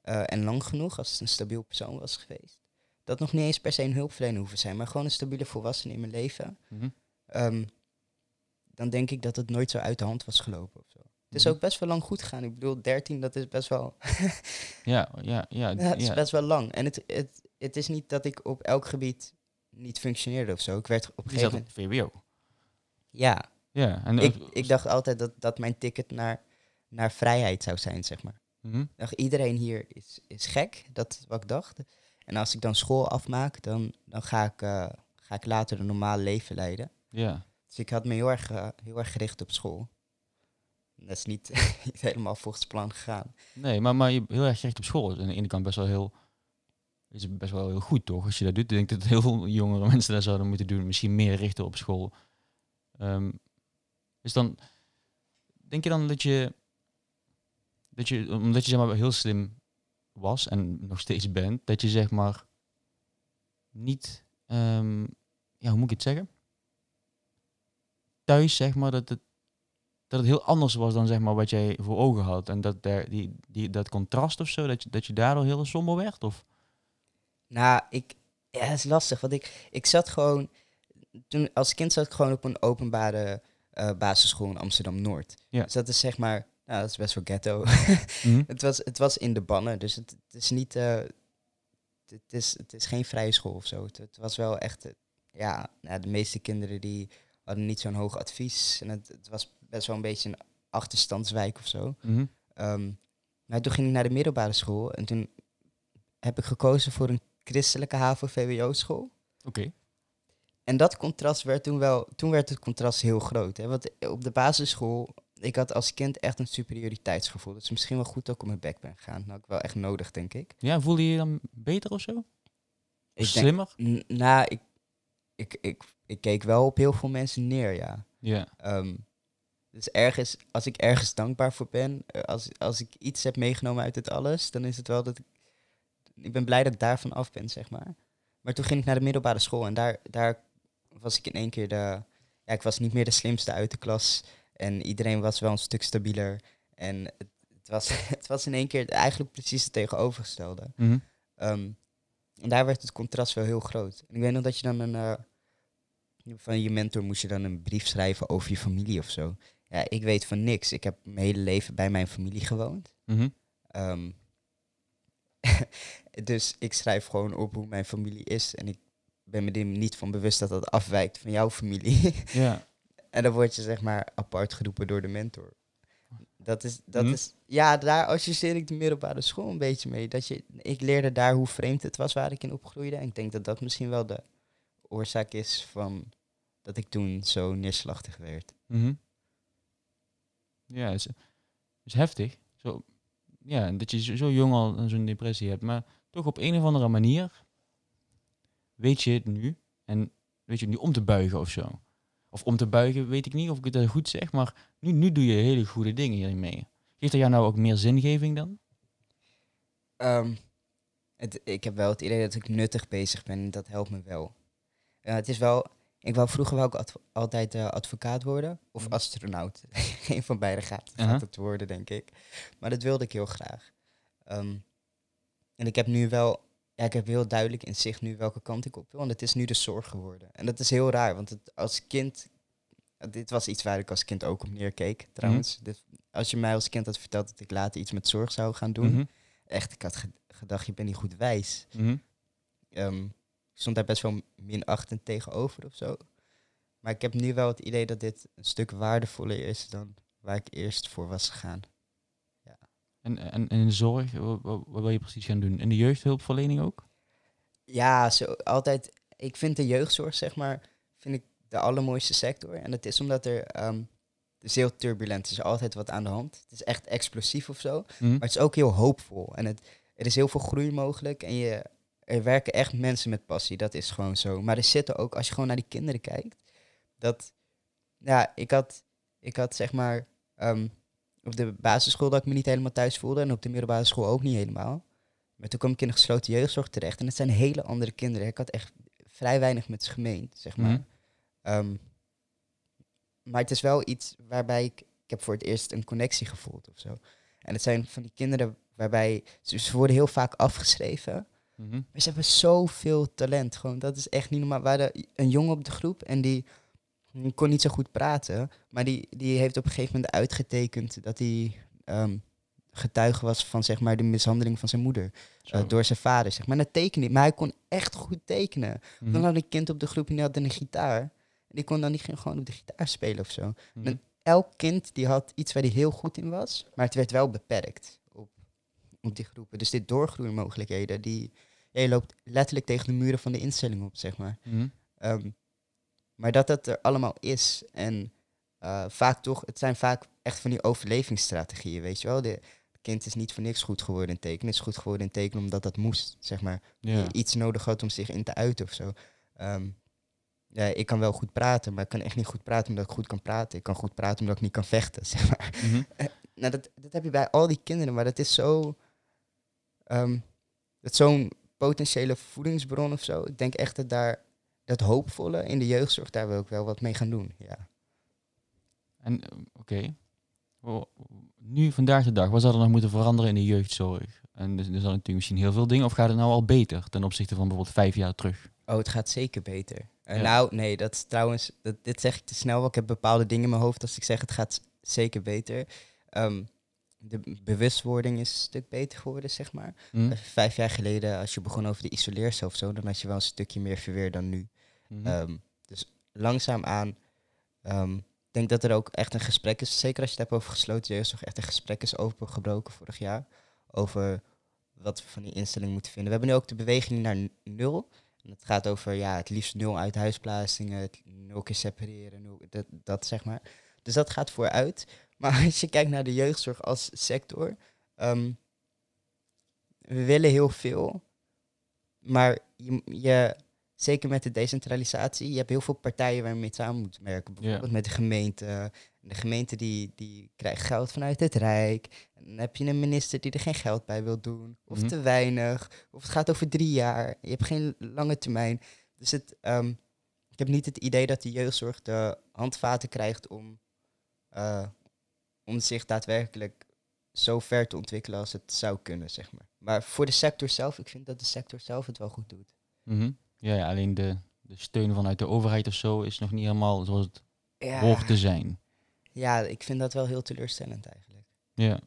[SPEAKER 2] eh, en lang genoeg, als het een stabiel persoon was geweest, dat nog niet eens per se een hulpverlener hoeven zijn, maar gewoon een stabiele volwassene in mijn leven,
[SPEAKER 1] Mhm.
[SPEAKER 2] ehm, dan denk ik dat het nooit zo uit de hand was gelopen. Of zo. Het is
[SPEAKER 1] Mhm.
[SPEAKER 2] ook best wel lang goed gegaan. Ik bedoel, 13, dat is best wel,
[SPEAKER 1] Ja, ja, ja.
[SPEAKER 2] het is
[SPEAKER 1] ja.
[SPEAKER 2] best wel lang. En het, het, het is niet dat ik op elk gebied niet functioneerde of zo. Ik werd op een gegeven moment...
[SPEAKER 1] VWO.
[SPEAKER 2] Ja,
[SPEAKER 1] Ja, en
[SPEAKER 2] ik, ik dacht altijd dat, dat mijn ticket naar, naar vrijheid zou zijn, zeg maar. Dacht, iedereen hier is, is gek, dat is wat ik dacht. En als ik dan school afmaak, dan, dan ga, ik, eh, ga ik later een normaal leven leiden.
[SPEAKER 1] Ja.
[SPEAKER 2] Dus ik had me heel erg, eh, heel erg gericht op school. Dat is niet, helemaal volgens plan gegaan.
[SPEAKER 1] Nee, maar, maar heel erg gericht op school aan de ene kant best wel heel, is best wel heel goed, toch? Als je dat doet, ik denk dat heel veel jongere mensen dat zouden moeten doen. Misschien meer richten op school. Ehm, dus dan, denk je dan dat je, dat je, omdat je zeg maar heel slim was en nog steeds bent, dat je zeg maar niet, ehm, ja, hoe moet ik het zeggen? Thuis zeg maar dat het dat het heel anders was dan zeg maar wat jij voor ogen had. En dat daar die, die, dat contrast of zo, dat je, dat je daardoor heel somber werd? Of?
[SPEAKER 2] Nou, ik, ja, het is lastig, want ik, ik zat gewoon, toen, als kind zat ik gewoon op een openbare eh, basisschool in Amsterdam-Noord.
[SPEAKER 1] Ja.
[SPEAKER 2] Dus dat is zeg maar, nou, dat is best wel ghetto.
[SPEAKER 1] Mhm.
[SPEAKER 2] Het was, het was in de bannen, dus het, het is niet. eh, het, is, het is geen vrije school of zo. Het, het was wel echt. eh, ja, nou, de meeste kinderen die hadden niet zo'n hoog advies. En het, het was best wel een beetje een achterstandswijk of zo.
[SPEAKER 1] Mhm.
[SPEAKER 2] Ehm, maar toen ging ik naar de middelbare school en toen heb ik gekozen voor een christelijke HAVO-VWO-school.
[SPEAKER 1] Oké.
[SPEAKER 2] En dat contrast werd toen wel, toen werd het contrast heel groot. Hè? Want op de basisschool, ik had als kind echt een superioriteitsgevoel. Dat is misschien wel goed dat ik op mijn bek ben gegaan. Nou, ik wel echt nodig, denk ik.
[SPEAKER 1] Ja, voelde je je dan beter of zo? Of
[SPEAKER 2] Ik denk,
[SPEAKER 1] slimmer?
[SPEAKER 2] N- nou, ik, ik, ik, ik keek wel op heel veel mensen neer, ja.
[SPEAKER 1] Ja.
[SPEAKER 2] Ehm, dus ergens, als ik ergens dankbaar voor ben, eh, als, als ik iets heb meegenomen uit dit alles, dan is het wel dat ik, ik ben blij dat ik daarvan af ben, zeg maar. Maar toen ging ik naar de middelbare school en daar, daar was ik in één keer de, ja, ik was niet meer de slimste uit de klas en iedereen was wel een stuk stabieler. En het, het, was, het was in één keer eigenlijk precies het tegenovergestelde.
[SPEAKER 1] Mhm.
[SPEAKER 2] Ehm, en daar werd het contrast wel heel groot. En ik weet nog dat je dan een. eh, van je mentor moest je dan een brief schrijven over je familie of zo. Ja, ik weet van niks. Ik heb mijn hele leven bij mijn familie gewoond.
[SPEAKER 1] Mhm.
[SPEAKER 2] Ehm, dus ik schrijf gewoon op hoe mijn familie is. En ik ben me er niet van bewust dat dat afwijkt van jouw familie.
[SPEAKER 1] Ja.
[SPEAKER 2] en dan word je zeg maar apart geroepen door de mentor. Dat is, dat
[SPEAKER 1] Mhm.
[SPEAKER 2] is, ja, daar associeer ik de middelbare school een beetje mee. Dat je, ik leerde daar hoe vreemd het was waar ik in opgroeide. En ik denk dat dat misschien wel de oorzaak is van dat ik toen zo neerslachtig werd.
[SPEAKER 1] Mhm. Ja, is, is heftig. Zo, ja, dat je zo, zo jong al zo'n depressie hebt. Maar toch op een of andere manier weet je het nu. En weet je het nu om te buigen of zo. Of om te buigen, weet ik niet of ik het goed zeg. Maar nu, nu doe je hele goede dingen hierin mee. Geeft dat jou nou ook meer zingeving dan?
[SPEAKER 2] Ehm, het, ik heb wel het idee dat ik nuttig bezig ben en dat helpt me wel. Ja, het is wel, ik wou vroeger ik adv- altijd eh, advocaat worden of
[SPEAKER 1] Mhm.
[SPEAKER 2] astronaut. Geen van beide gaat, gaat het worden, denk ik. Maar dat wilde ik heel graag. Ehm, en ik heb nu wel, ja, ik heb heel duidelijk in zicht nu welke kant ik op wil. En het is nu de zorg geworden. En dat is heel raar, want het, als kind, dit was iets waar ik als kind ook op neerkeek, trouwens. Dit, als je mij als kind had verteld dat ik later iets met zorg zou gaan doen,
[SPEAKER 1] Mhm.
[SPEAKER 2] echt, ik had ge- gedacht, je bent niet goed wijs.
[SPEAKER 1] Mhm.
[SPEAKER 2] Ik stond daar best wel minachtend tegenover of zo. Maar ik heb nu wel het idee dat dit een stuk waardevoller is dan waar ik eerst voor was gegaan.
[SPEAKER 1] En, en, en in de zorg, wat, wil je precies gaan doen? In de jeugdhulpverlening ook?
[SPEAKER 2] Ja, zo, altijd. Ik vind de jeugdzorg, zeg maar, vind ik de allermooiste sector. En dat is omdat er, ehm, het is heel turbulent. Er is altijd wat aan de hand. Het is echt explosief of zo.
[SPEAKER 1] Mhm.
[SPEAKER 2] Maar het is ook heel hoopvol. En het, er is heel veel groei mogelijk. En je, er werken echt mensen met passie. Dat is gewoon zo. Maar er zitten ook, als je gewoon naar die kinderen kijkt. Dat, ja, ik had, ik had zeg maar ehm, op de basisschool dat ik me niet helemaal thuis voelde. En op de middelbare school ook niet helemaal. Maar toen kwam ik in een gesloten jeugdzorg terecht. En het zijn hele andere kinderen. Ik had echt vrij weinig met ze gemeend, zeg maar.
[SPEAKER 1] Mhm.
[SPEAKER 2] Ehm, maar het is wel iets waarbij ik... Ik heb voor het eerst een connectie gevoeld of zo. En het zijn van die kinderen waarbij... Ze, ze worden heel vaak afgeschreven.
[SPEAKER 1] Mhm.
[SPEAKER 2] Maar ze hebben zoveel talent. Gewoon, dat is echt niet normaal. We hadden een jongen op de groep en die, kon niet zo goed praten. Maar die, die heeft op een gegeven moment uitgetekend dat hij ehm, getuige was van zeg maar, de mishandeling van zijn moeder. Eh, door zijn vader. Zeg maar. En dat tekende niet. Maar hij kon echt goed tekenen.
[SPEAKER 1] Mhm.
[SPEAKER 2] Dan had een kind op de groep en die had een gitaar. En die kon dan niet gewoon op de gitaar spelen of zo.
[SPEAKER 1] Mhm.
[SPEAKER 2] En elk kind die had iets waar hij heel goed in was, maar het werd wel beperkt op, op die groepen. Dus dit doorgroeimogelijkheden, die, ja, je loopt letterlijk tegen de muren van de instelling op, zeg maar.
[SPEAKER 1] Mhm.
[SPEAKER 2] Ehm, maar dat dat er allemaal is en eh, vaak toch, het zijn vaak echt van die overlevingsstrategieën, weet je wel. De, kind is niet voor niks goed geworden in tekenen, is goed geworden in tekenen omdat dat moest, zeg maar
[SPEAKER 1] Ja.
[SPEAKER 2] iets nodig had om zich in te uiten of zo. Ehm, ja, ik kan wel goed praten, maar ik kan echt niet goed praten omdat ik goed kan praten. Ik kan goed praten omdat ik niet kan vechten, zeg maar.
[SPEAKER 1] Mhm.
[SPEAKER 2] Nou, dat, dat heb je bij al die kinderen, maar dat is zo... ehm, dat is zo'n potentiële voedingsbron of zo. Ik denk echt dat daar, dat hoopvolle in de jeugdzorg, daar wil ik wel wat mee gaan doen, ja.
[SPEAKER 1] En eh, oké, nu vandaag de dag, wat zou er nog moeten veranderen in de jeugdzorg? En er, er zijn natuurlijk misschien heel veel dingen, of gaat het nou al beter ten opzichte van bijvoorbeeld vijf jaar terug?
[SPEAKER 2] Oh, het gaat zeker beter. Eh,
[SPEAKER 1] Ja.
[SPEAKER 2] Nou, nee, dat is trouwens, dat, dit zeg ik te snel, want ik heb bepaalde dingen in mijn hoofd als ik zeg het gaat zeker beter. Ehm, de bewustwording is een stuk beter geworden, zeg maar. Eh, Vijf jaar geleden, als je begon over de isoleercel of zo, dan had je wel een stukje meer verweer dan nu.
[SPEAKER 1] Mhm.
[SPEAKER 2] Ehm, dus langzaamaan, ehm, ik denk dat er ook echt een gesprek is, zeker als je het hebt over gesloten jeugdzorg, echt een gesprek is opengebroken vorig jaar. Over wat we van die instelling moeten vinden. We hebben nu ook de beweging naar nul. En het gaat over ja, het liefst nul uit huisplaatsingen, nul keer separeren, nul, dat, dat zeg maar. Dus dat gaat vooruit. Maar als je kijkt naar de jeugdzorg als sector, ehm, we willen heel veel, maar je, je, zeker met de decentralisatie, je hebt heel veel partijen waar je mee samen moet werken. Bijvoorbeeld met de gemeente. De gemeente die, die krijgt geld vanuit het Rijk. En dan heb je een minister die er geen geld bij wil doen. Of
[SPEAKER 1] Mhm.
[SPEAKER 2] te weinig. Of het gaat over drie jaar. Je hebt geen lange termijn. Dus het, ehm, ik heb niet het idee dat de jeugdzorg de handvaten krijgt om, eh, om zich daadwerkelijk zo ver te ontwikkelen als het zou kunnen, zeg maar. Maar voor de sector zelf, ik vind dat de sector zelf het wel goed doet.
[SPEAKER 1] Mhm. ja, ja, alleen de, de steun vanuit de overheid of zo is nog niet helemaal zoals het
[SPEAKER 2] Ja,
[SPEAKER 1] hoort te zijn.
[SPEAKER 2] ja, ik vind dat wel heel teleurstellend eigenlijk.
[SPEAKER 1] Ja.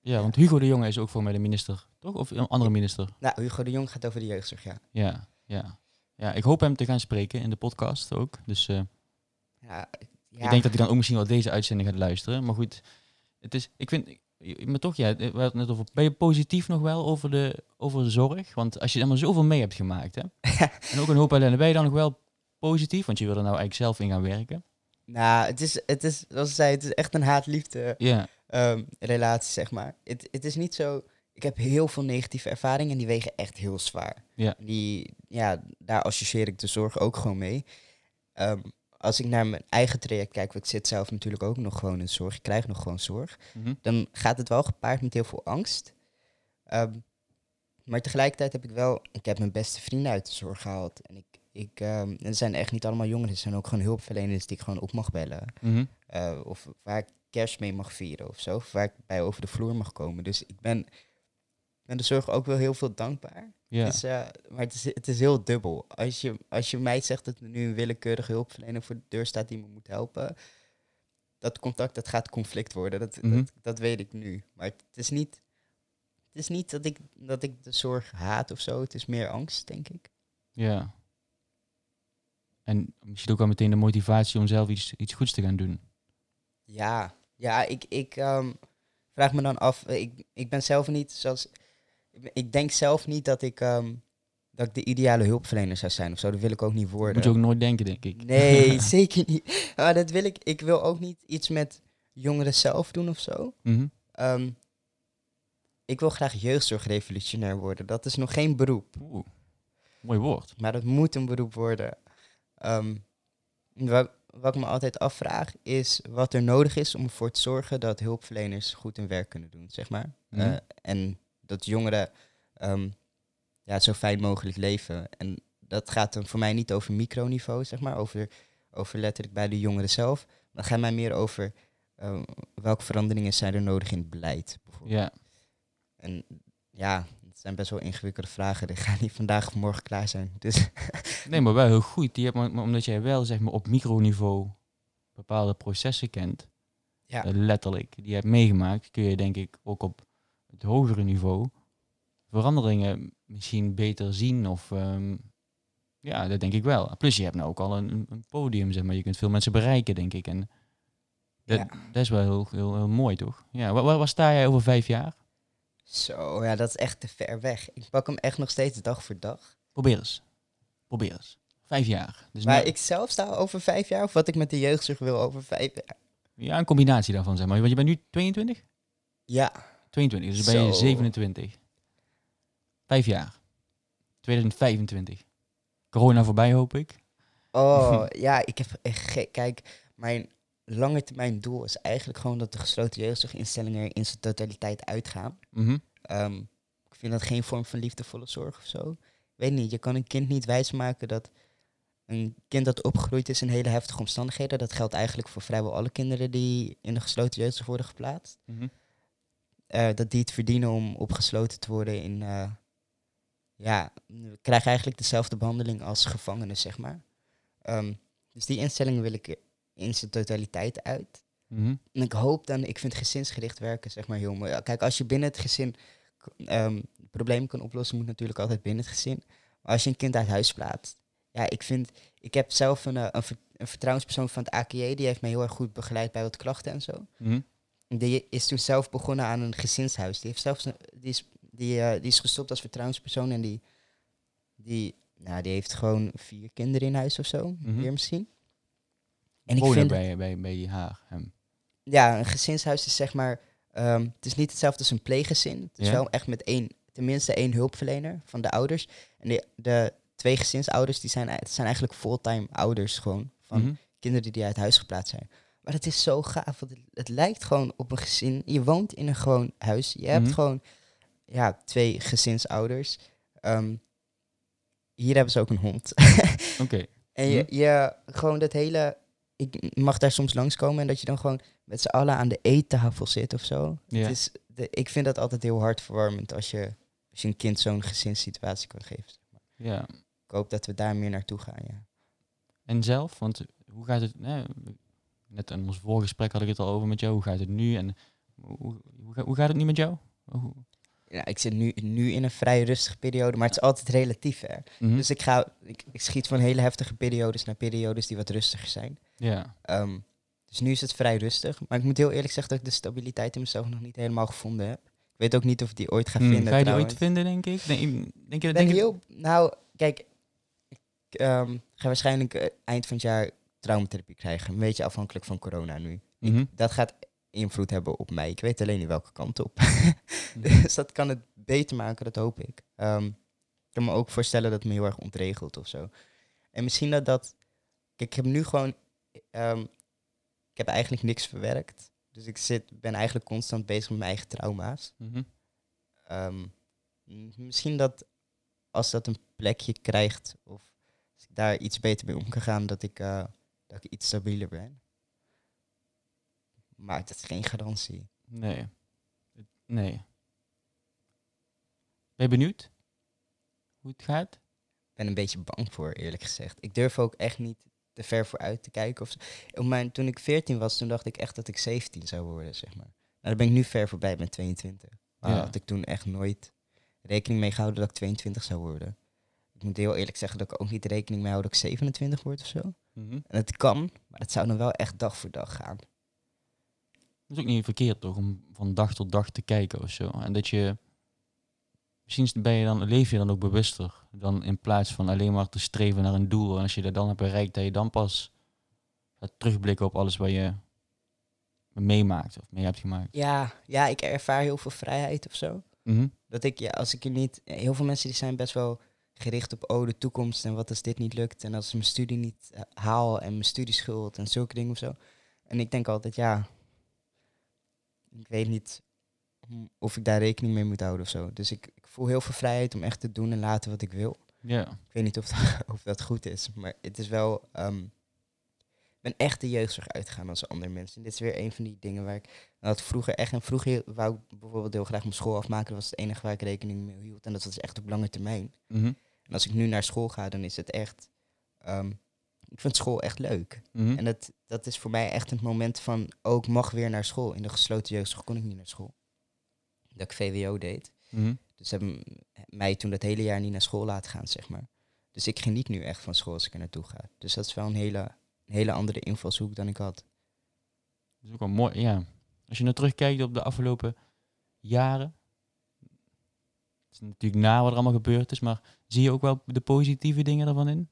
[SPEAKER 1] ja, want Hugo de Jonge is ook voor mij de minister, toch? Of een andere minister?
[SPEAKER 2] Nou, Hugo de Jong gaat over de jeugdzorg, ja.
[SPEAKER 1] Ja, ja. Ja, ik hoop hem te gaan spreken in de podcast ook. Dus eh,
[SPEAKER 2] Ja, ja.
[SPEAKER 1] ik denk dat hij dan ook misschien wel deze uitzending gaat luisteren. Maar goed, het is, ik vind, maar toch, ja, we hadden het net over, ben je positief nog wel over de, over de zorg? Want als je maar zoveel mee hebt gemaakt, hè? en ook een hoop ellende, ben je dan nog wel positief? Want je wil er nou eigenlijk zelf in gaan werken.
[SPEAKER 2] Nou, het is, het is, zoals ik zei, het is echt een haat-liefde
[SPEAKER 1] Ja,
[SPEAKER 2] ehm, relatie, zeg maar. Het, het is niet zo... Ik heb heel veel negatieve ervaringen en die wegen echt heel zwaar.
[SPEAKER 1] Ja.
[SPEAKER 2] Die, ja, daar associeer ik de zorg ook gewoon mee. Ehm, als ik naar mijn eigen traject kijk, want ik zit zelf natuurlijk ook nog gewoon in zorg, ik krijg nog gewoon zorg,
[SPEAKER 1] Mhm.
[SPEAKER 2] dan gaat het wel gepaard met heel veel angst. Ehm, maar tegelijkertijd heb ik wel, ik heb mijn beste vrienden uit de zorg gehaald. En ik, ik, ehm, en het zijn echt niet allemaal jongeren, het zijn ook gewoon hulpverleners die ik gewoon op mag bellen.
[SPEAKER 1] Mhm.
[SPEAKER 2] Eh, of waar ik kerst mee mag vieren of zo. Of waar ik bij over de vloer mag komen. Dus ik ben, ben de zorg ook wel heel veel dankbaar.
[SPEAKER 1] ja.
[SPEAKER 2] Dus, eh, maar het is, het is heel dubbel. Als je, als je mij zegt dat er nu een willekeurige hulpverlener voor de deur staat die me moet helpen. Dat contact, dat gaat conflict worden. Dat,
[SPEAKER 1] Mhm.
[SPEAKER 2] dat, dat weet ik nu. Maar het is niet, het is niet dat, ik, dat ik de zorg haat of zo. Het is meer angst, denk ik.
[SPEAKER 1] ja. En misschien ook wel meteen de motivatie om zelf iets, iets goeds te gaan doen.
[SPEAKER 2] Ja, ja ik, ik ehm, vraag me dan af. Ik, ik ben zelf niet zoals. Ik denk zelf niet dat ik, ehm, dat ik de ideale hulpverlener zou zijn of zo. Dat wil ik ook niet worden.
[SPEAKER 1] Moet je ook nooit denken, denk ik.
[SPEAKER 2] Nee, zeker niet. Maar dat wil ik. Ik wil ook niet iets met jongeren zelf doen of zo.
[SPEAKER 1] Mhm.
[SPEAKER 2] Ehm, ik wil graag jeugdzorgrevolutionair worden. Dat is nog geen beroep,
[SPEAKER 1] Oeh, mooi woord.
[SPEAKER 2] maar dat moet een beroep worden. Ehm, wat, wat ik me altijd afvraag is wat er nodig is om ervoor te zorgen dat hulpverleners goed hun werk kunnen doen, zeg maar.
[SPEAKER 1] Mhm.
[SPEAKER 2] Eh, en dat jongeren ehm, ja, zo fijn mogelijk leven. En dat gaat dan voor mij niet over microniveau, zeg maar, over, over letterlijk bij de jongeren zelf. Maar het gaat mij meer over ehm, welke veranderingen zijn er nodig in het beleid, bijvoorbeeld.
[SPEAKER 1] Ja,
[SPEAKER 2] En ja, het zijn best wel ingewikkelde vragen. Die gaan niet vandaag of morgen klaar zijn. Dus
[SPEAKER 1] nee, maar wel heel goed. Die hebt, maar, omdat jij wel zeg maar, op microniveau bepaalde processen kent,
[SPEAKER 2] Ja.
[SPEAKER 1] eh, letterlijk, die je hebt meegemaakt, kun je denk ik ook op het hogere niveau veranderingen misschien beter zien. Of ehm, ja, dat denk ik wel. Plus je hebt nou ook al een, een- podium, zeg maar. Je kunt veel mensen bereiken, denk ik. En dat,
[SPEAKER 2] Ja.
[SPEAKER 1] dat is wel heel, heel, heel mooi, toch? Ja, waar, waar, waar sta jij over vijf jaar?
[SPEAKER 2] zo, ja, dat is echt te ver weg. Ik pak hem echt nog steeds dag voor dag.
[SPEAKER 1] Probeer eens. Probeer eens. Vijf jaar. Dus
[SPEAKER 2] Maar ik zelf sta over vijf jaar, of wat ik met de jeugdzorg wil over vijf jaar.
[SPEAKER 1] Ja, een combinatie daarvan, zeg maar. Want je bent nu 22?
[SPEAKER 2] Ja,
[SPEAKER 1] 22, dus ben je
[SPEAKER 2] Zo.
[SPEAKER 1] 27. Vijf jaar. 2025. Corona voorbij, hoop ik.
[SPEAKER 2] Oh, ja, ik heb echt Kijk, mijn lange termijn doel is eigenlijk gewoon dat de gesloten jeugdzorginstellingen er in zijn totaliteit uitgaan.
[SPEAKER 1] Mhm.
[SPEAKER 2] Ehm, ik vind dat geen vorm van liefdevolle zorg of zo. Ik weet niet, je kan een kind niet wijsmaken dat een kind dat opgegroeid is in hele heftige omstandigheden, dat geldt eigenlijk voor vrijwel alle kinderen die in de gesloten jeugdzorg worden geplaatst,
[SPEAKER 1] Mhm.
[SPEAKER 2] Eh, dat die het verdienen om opgesloten te worden in, eh, ja, we krijgen eigenlijk dezelfde behandeling als gevangenen, zeg maar. Ehm, dus die instellingen wil ik in zijn totaliteit uit.
[SPEAKER 1] Mhm.
[SPEAKER 2] En ik hoop dan, ik vind gezinsgericht werken zeg maar heel mooi. Kijk, als je binnen het gezin ehm problemen kan oplossen, moet natuurlijk altijd binnen het gezin. Maar als je een kind uit huis plaatst. Ja, ik vind, ik heb zelf een, eh, een, ver- een vertrouwenspersoon van het AKJ, die heeft mij heel erg goed begeleid bij wat klachten en zo.
[SPEAKER 1] Mhm.
[SPEAKER 2] Die is toen zelf begonnen aan een gezinshuis. Die, heeft zelfs een- die is Die, eh, die is gestopt als vertrouwenspersoon en die, die, nou, die heeft gewoon vier kinderen in huis of zo. Meer misschien. En ik vind,
[SPEAKER 1] bij, bij, bij haar, hem.
[SPEAKER 2] ja, een gezinshuis is zeg maar, ehm, het is niet hetzelfde als een pleeggezin. Het is
[SPEAKER 1] Ja.
[SPEAKER 2] wel echt met één, tenminste één hulpverlener van de ouders. En de, de twee gezinsouders, die zijn, het zijn eigenlijk fulltime ouders gewoon van
[SPEAKER 1] Mhm.
[SPEAKER 2] kinderen die uit huis geplaatst zijn. Maar het is zo gaaf, want het, het lijkt gewoon op een gezin. Je woont in een gewoon huis. Je hebt
[SPEAKER 1] Mhm.
[SPEAKER 2] gewoon ja, twee gezinsouders. Ehm, hier hebben ze ook een hond.
[SPEAKER 1] Oké.
[SPEAKER 2] en je,
[SPEAKER 1] Mhm.
[SPEAKER 2] je gewoon dat hele... Ik mag daar soms langskomen en dat je dan gewoon met z'n allen aan de eettafel zit of zo.
[SPEAKER 1] Ja.
[SPEAKER 2] Het is de, ik vind dat altijd heel hartverwarmend als je, als je een kind zo'n gezinssituatie kan geven.
[SPEAKER 1] Ja.
[SPEAKER 2] Ik hoop dat we daar meer naartoe gaan, ja.
[SPEAKER 1] En zelf, want hoe gaat het... net in ons voorgesprek had ik het al over met jou. Hoe gaat het nu? En hoe, hoe, ga- hoe gaat het nu met jou? Hoe-
[SPEAKER 2] ja. Ik zit nu, nu in een vrij rustige periode, maar het is altijd relatief, hè.
[SPEAKER 1] Mhm.
[SPEAKER 2] Dus ik, ga, ik, ik schiet van hele heftige periodes naar periodes die wat rustiger zijn.
[SPEAKER 1] Ja.
[SPEAKER 2] Ehm, dus nu is het vrij rustig. Maar ik moet heel eerlijk zeggen dat ik de stabiliteit in mezelf nog niet helemaal gevonden heb. Ik weet ook niet of ik die ooit ga
[SPEAKER 1] Hmm,
[SPEAKER 2] vinden.
[SPEAKER 1] ga je die
[SPEAKER 2] trouwens.
[SPEAKER 1] ooit vinden, denk ik? Denk, denk je,
[SPEAKER 2] Ik
[SPEAKER 1] denk
[SPEAKER 2] heel... Nou, kijk. Ik ehm, ga waarschijnlijk eh, eind van het jaar traumatherapie krijgen. Een beetje afhankelijk van corona nu.
[SPEAKER 1] Mhm.
[SPEAKER 2] Dat gaat invloed hebben op mij. Ik weet alleen niet welke kant op. Dus dat kan het beter maken, dat hoop ik. Ehm, ik kan me ook voorstellen dat het me heel erg ontregelt of zo. En misschien dat dat... Kijk, ik heb nu gewoon... ehm, ik heb eigenlijk niks verwerkt. Dus ik zit, ben eigenlijk constant bezig met mijn eigen trauma's.
[SPEAKER 1] Mhm.
[SPEAKER 2] Ehm, misschien dat als dat een plekje krijgt... of als ik daar iets beter mee om kan gaan... dat ik, eh, dat ik iets stabieler ben. Maar dat is geen garantie.
[SPEAKER 1] Nee. Nee. Ben je benieuwd? Hoe het gaat?
[SPEAKER 2] Ik ben een beetje bang voor, eerlijk gezegd. Ik durf ook echt niet te ver vooruit te kijken. Of. Op mijn, toen ik 14 was, toen dacht ik echt dat ik 17 zou worden, zeg maar. Nou, daar ben ik nu ver voorbij, ben 22. Maar
[SPEAKER 1] Ja.
[SPEAKER 2] had ik toen echt nooit rekening mee gehouden dat ik 22 zou worden. Ik moet heel eerlijk zeggen dat ik ook niet rekening mee hou dat ik 27 word of zo.
[SPEAKER 1] Mhm.
[SPEAKER 2] En het kan, maar het zou dan wel echt dag voor dag gaan.
[SPEAKER 1] Dat is ook niet verkeerd toch, om van dag tot dag te kijken of zo. En dat je, misschien ben je dan, leef je dan ook bewuster. Dan in plaats van alleen maar te streven naar een doel. En als je dat dan hebt bereikt, dat je dan pas gaat terugblikken op alles wat je meemaakt of mee hebt gemaakt.
[SPEAKER 2] Ja, ja, ik ervaar heel veel vrijheid of zo.
[SPEAKER 1] Mhm.
[SPEAKER 2] Dat ik, ja, als ik er niet... Heel veel mensen die zijn best wel gericht op, oh, de toekomst en wat als dit niet lukt en als ik mijn studie niet eh, haal en mijn studieschuld en zulke dingen of zo. En ik denk altijd, ja, ik weet niet of ik daar rekening mee moet houden of zo. Dus ik, ik voel heel veel vrijheid om echt te doen en laten wat ik wil.
[SPEAKER 1] Ja.
[SPEAKER 2] Ik weet niet of dat, of dat goed is, maar het is wel... ehm, ik ben echt de jeugdzorg uitgegaan als andere mensen. En dit is weer een van die dingen waar ik... Dat vroeger echt... En vroeger wou ik bijvoorbeeld heel graag mijn school afmaken. Dat was het enige waar ik rekening mee hield. En dat was echt op lange termijn.
[SPEAKER 1] Mhm.
[SPEAKER 2] En als ik nu naar school ga, dan is het echt... ehm, ik vind school echt leuk.
[SPEAKER 1] Mhm.
[SPEAKER 2] En dat, dat is voor mij echt het moment van... Oh, ik mag weer naar school. In de gesloten jeugdzorg kon ik niet naar school. Dat ik VWO deed.
[SPEAKER 1] Mhm.
[SPEAKER 2] Dus hebben mij toen dat hele jaar niet naar school laten gaan, zeg maar. Dus ik geniet nu echt van school als ik er naartoe ga. Dus dat is wel een hele, een hele andere invalshoek dan ik had.
[SPEAKER 1] Dat is ook wel mooi, ja. Als je nou terugkijkt op de afgelopen jaren. Het is natuurlijk na wat er allemaal gebeurd is, maar zie je ook wel de positieve dingen ervan in?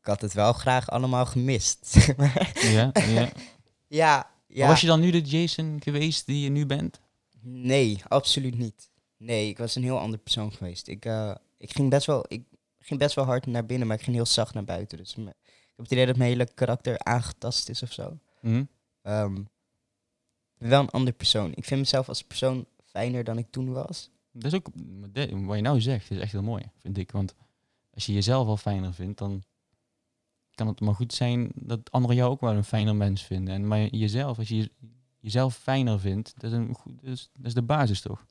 [SPEAKER 2] Ik had het wel graag allemaal gemist.
[SPEAKER 1] Ja, ja.
[SPEAKER 2] Ja, ja.
[SPEAKER 1] Was je dan nu de Jason geweest die je nu bent?
[SPEAKER 2] Nee, absoluut niet. Nee, ik was een heel ander persoon geweest. Ik, eh, ik, ging best wel, ik ging best wel hard naar binnen, maar ik ging heel zacht naar buiten. Dus me- ik heb het idee dat mijn hele karakter aangetast is of zo. Ben wel een ander persoon. Ik vind mezelf als persoon fijner dan ik toen was.
[SPEAKER 1] Dat is ook, wat je nou zegt, is echt heel mooi, vind ik. Want als je jezelf al fijner vindt, dan kan het maar goed zijn dat anderen jou ook wel een fijner mens vinden. En maar jezelf, als je je- jezelf fijner vindt, dat is, een goed, dat is, dat is de basis toch?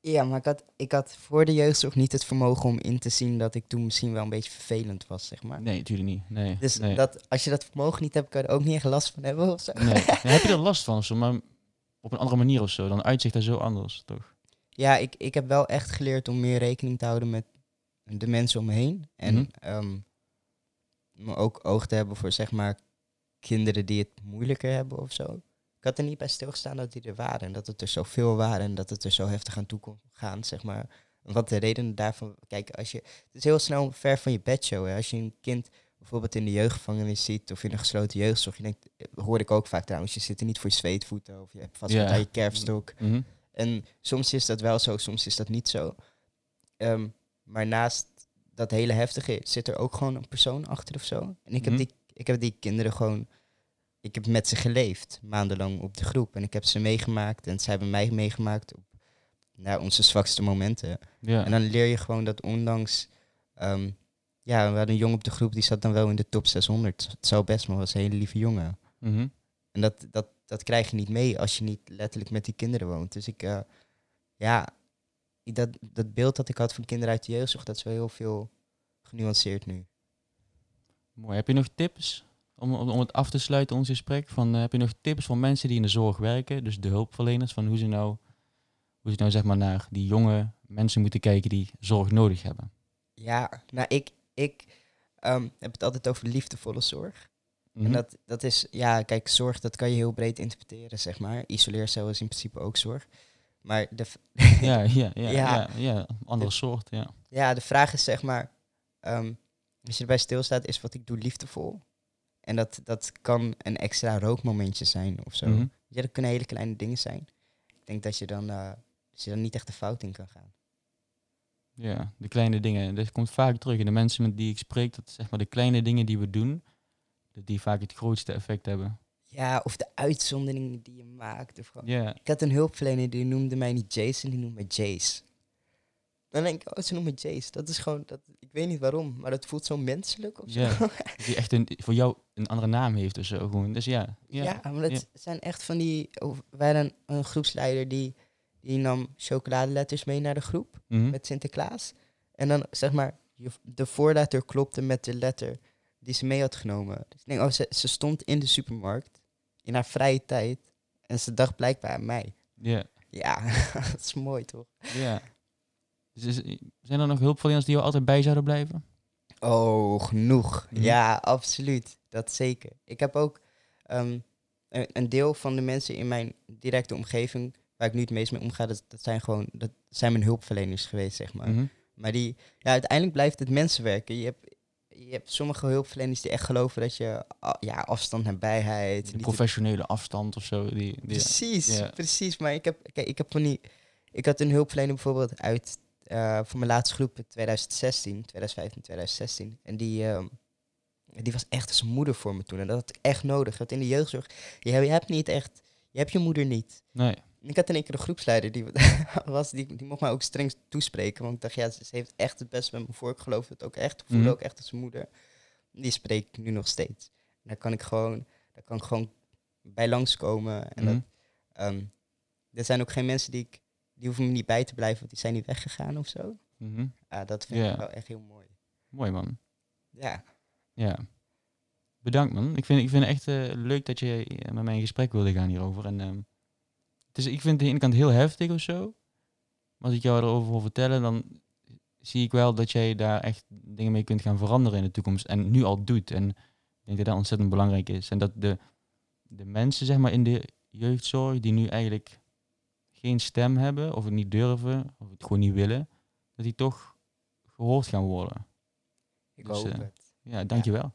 [SPEAKER 2] Ja, maar ik had, ik had voor de jeugdzorg niet het vermogen om in te zien dat ik toen misschien wel een beetje vervelend was, zeg maar.
[SPEAKER 1] Nee, natuurlijk niet. Nee,
[SPEAKER 2] Dus
[SPEAKER 1] nee.
[SPEAKER 2] dat, als je dat vermogen niet hebt, kan je er ook niet echt last van hebben of zo.
[SPEAKER 1] nee. Dan heb je er last van, zo, maar op een andere manier of zo. Dan uitzicht dat zo anders, toch?
[SPEAKER 2] Ja, ik, ik heb wel echt geleerd om meer rekening te houden met de mensen om me heen. En me ook oog te hebben voor, zeg maar, kinderen die het moeilijker hebben of zo. ik had er niet bij stilgestaan dat die er waren. En dat het er zoveel waren en dat het er zo heftig aan toe kon gaan, zeg maar. Wat de redenen daarvan, kijk, als je, het is heel snel ver van je bedshow. Hè. Als je een kind bijvoorbeeld in de jeugdgevangenis ziet of in een gesloten jeugdzorg, je denkt, eh, hoor ik ook vaak trouwens, je zit er niet voor je zweetvoeten of je hebt vast
[SPEAKER 1] Ja.
[SPEAKER 2] aan je kerfstok.
[SPEAKER 1] Mhm.
[SPEAKER 2] En soms is dat wel zo, soms is dat niet zo. Ehm, maar naast dat hele heftige zit er ook gewoon een persoon achter of zo. En ik,
[SPEAKER 1] Mhm.
[SPEAKER 2] heb die, ik heb die kinderen gewoon... Ik heb met ze geleefd, maandenlang op de groep. En ik heb ze meegemaakt en zij hebben mij meegemaakt op nou, onze zwakste momenten.
[SPEAKER 1] Ja.
[SPEAKER 2] En dan leer je gewoon dat ondanks... ehm, ja, we hadden een jongen op de groep, die zat dan wel in de top 600. Het zou best, maar was een hele lieve jongen.
[SPEAKER 1] Mhm.
[SPEAKER 2] En dat, dat, dat krijg je niet mee als je niet letterlijk met die kinderen woont. Dus ik, eh, ja, dat, dat beeld dat ik had van kinderen uit de jeugdzorg, dat is wel heel veel genuanceerd nu.
[SPEAKER 1] Mooi. Heb je nog tips om, om, om het af te sluiten, ons gesprek? Van, eh, heb je nog tips voor mensen die in de zorg werken, dus de hulpverleners, van hoe ze nou, hoe ze nou zeg maar naar die jonge mensen moeten kijken die zorg nodig hebben?
[SPEAKER 2] Ja, nou, ik, ik ehm, heb het altijd over liefdevolle zorg.
[SPEAKER 1] Mhm.
[SPEAKER 2] En dat, dat is, ja, kijk, zorg, dat kan je heel breed interpreteren, zeg maar. Isoleercel is in principe ook zorg. Maar de,
[SPEAKER 1] ja, ja, ja, ja.
[SPEAKER 2] Ja.
[SPEAKER 1] andere soort, ja.
[SPEAKER 2] ja, de vraag is, zeg maar, ehm, als je erbij stilstaat, is wat ik doe liefdevol. En dat, dat kan een extra rookmomentje zijn of zo.
[SPEAKER 1] Mhm.
[SPEAKER 2] Ja, dat kunnen hele kleine dingen zijn. Ik denk dat je dan, dat je dan niet echt de fout in kan gaan.
[SPEAKER 1] Ja, de kleine dingen. Dat komt vaak terug in de mensen met die ik spreek. Dat zeg maar de kleine dingen die we doen, die vaak het grootste effect hebben.
[SPEAKER 2] Ja, of de uitzonderingen die je maakt. Of gewoon. Ik had een hulpverlener die noemde mij niet Jason, die noemde mij Jace. Dan denk ik, oh, ze noemen me Jace. Dat is gewoon, dat, ik weet niet waarom, maar dat voelt zo menselijk of zo.
[SPEAKER 1] Die echt een, voor jou een andere naam heeft of zo. Gewoon. Dus ja, ja.
[SPEAKER 2] Ja, maar dat zijn echt van die... oh, wij hadden een, groepsleider die, die nam chocoladeletters mee naar de groep
[SPEAKER 1] Mhm.
[SPEAKER 2] met Sinterklaas. En dan, zeg maar, de voorletter klopte met de letter die ze mee had genomen. Dus ik denk, oh, ze, ze stond in de supermarkt in haar vrije tijd en ze dacht blijkbaar aan mij.
[SPEAKER 1] ja,
[SPEAKER 2] Ja, dat is mooi toch?
[SPEAKER 1] ja. Dus is- zijn er nog hulpverleners die jou altijd bij zouden blijven?
[SPEAKER 2] Oh, genoeg.
[SPEAKER 1] Mhm.
[SPEAKER 2] Ja, absoluut. Dat zeker. Ik heb ook ehm, een, een deel van de mensen in mijn directe omgeving, waar ik nu het meest mee omga, dat, dat zijn gewoon, dat zijn mijn hulpverleners geweest, zeg maar.
[SPEAKER 1] Mhm.
[SPEAKER 2] Maar die, ja, uiteindelijk blijft het mensenwerken. Je hebt, je hebt sommige hulpverleners die echt geloven dat je ja, afstand, nabijheid.
[SPEAKER 1] De
[SPEAKER 2] niet te-
[SPEAKER 1] professionele afstand of zo. Die, die,
[SPEAKER 2] Precies,
[SPEAKER 1] Ja.
[SPEAKER 2] precies. Maar ik heb, kijk, ik heb van die, ik had een hulpverlener bijvoorbeeld uit eh voor mijn laatste groep in 2016, 2015, 2016. En die, ehm, die was echt als moeder voor me toen. En dat had ik echt nodig. Want in de jeugdzorg, je, hebt- je hebt niet echt, je hebt je moeder niet.
[SPEAKER 1] Nee.
[SPEAKER 2] Ik had in één keer een groepsleider die was, die, die mocht mij ook streng toespreken. Want ik dacht, ja, ze ze heeft echt het beste met me voor. Ik geloof het ook echt. Ik voelde
[SPEAKER 1] Mhm.
[SPEAKER 2] ook echt als moeder. Die spreek ik nu nog steeds. En daar kan ik gewoon, daar kan ik gewoon bij langskomen. En
[SPEAKER 1] Mhm.
[SPEAKER 2] dat, ehm, er zijn ook geen mensen die ik, die hoeven me niet bij te blijven, want die zijn niet weggegaan of zo.
[SPEAKER 1] Mhm.
[SPEAKER 2] Ah, dat vind ik wel echt heel mooi.
[SPEAKER 1] Mooi man.
[SPEAKER 2] Ja,
[SPEAKER 1] Ja. Bedankt man. Ik vind, ik vind het echt eh, leuk dat je eh, met mij in gesprek wilde gaan hierover. En, ehm, is, ik vind de ene kant heel heftig of zo. Maar als ik jou erover wil vertellen, dan zie ik wel dat jij daar echt dingen mee kunt gaan veranderen in de toekomst. En nu al doet. En ik denk dat dat ontzettend belangrijk is. En dat de, de mensen zeg maar, in de jeugdzorg die nu eigenlijk geen stem hebben, of het niet durven, of het gewoon niet willen, dat die toch gehoord gaan worden.
[SPEAKER 2] ik
[SPEAKER 1] Dus,
[SPEAKER 2] hoop
[SPEAKER 1] eh,
[SPEAKER 2] het.
[SPEAKER 1] Ja, dankjewel.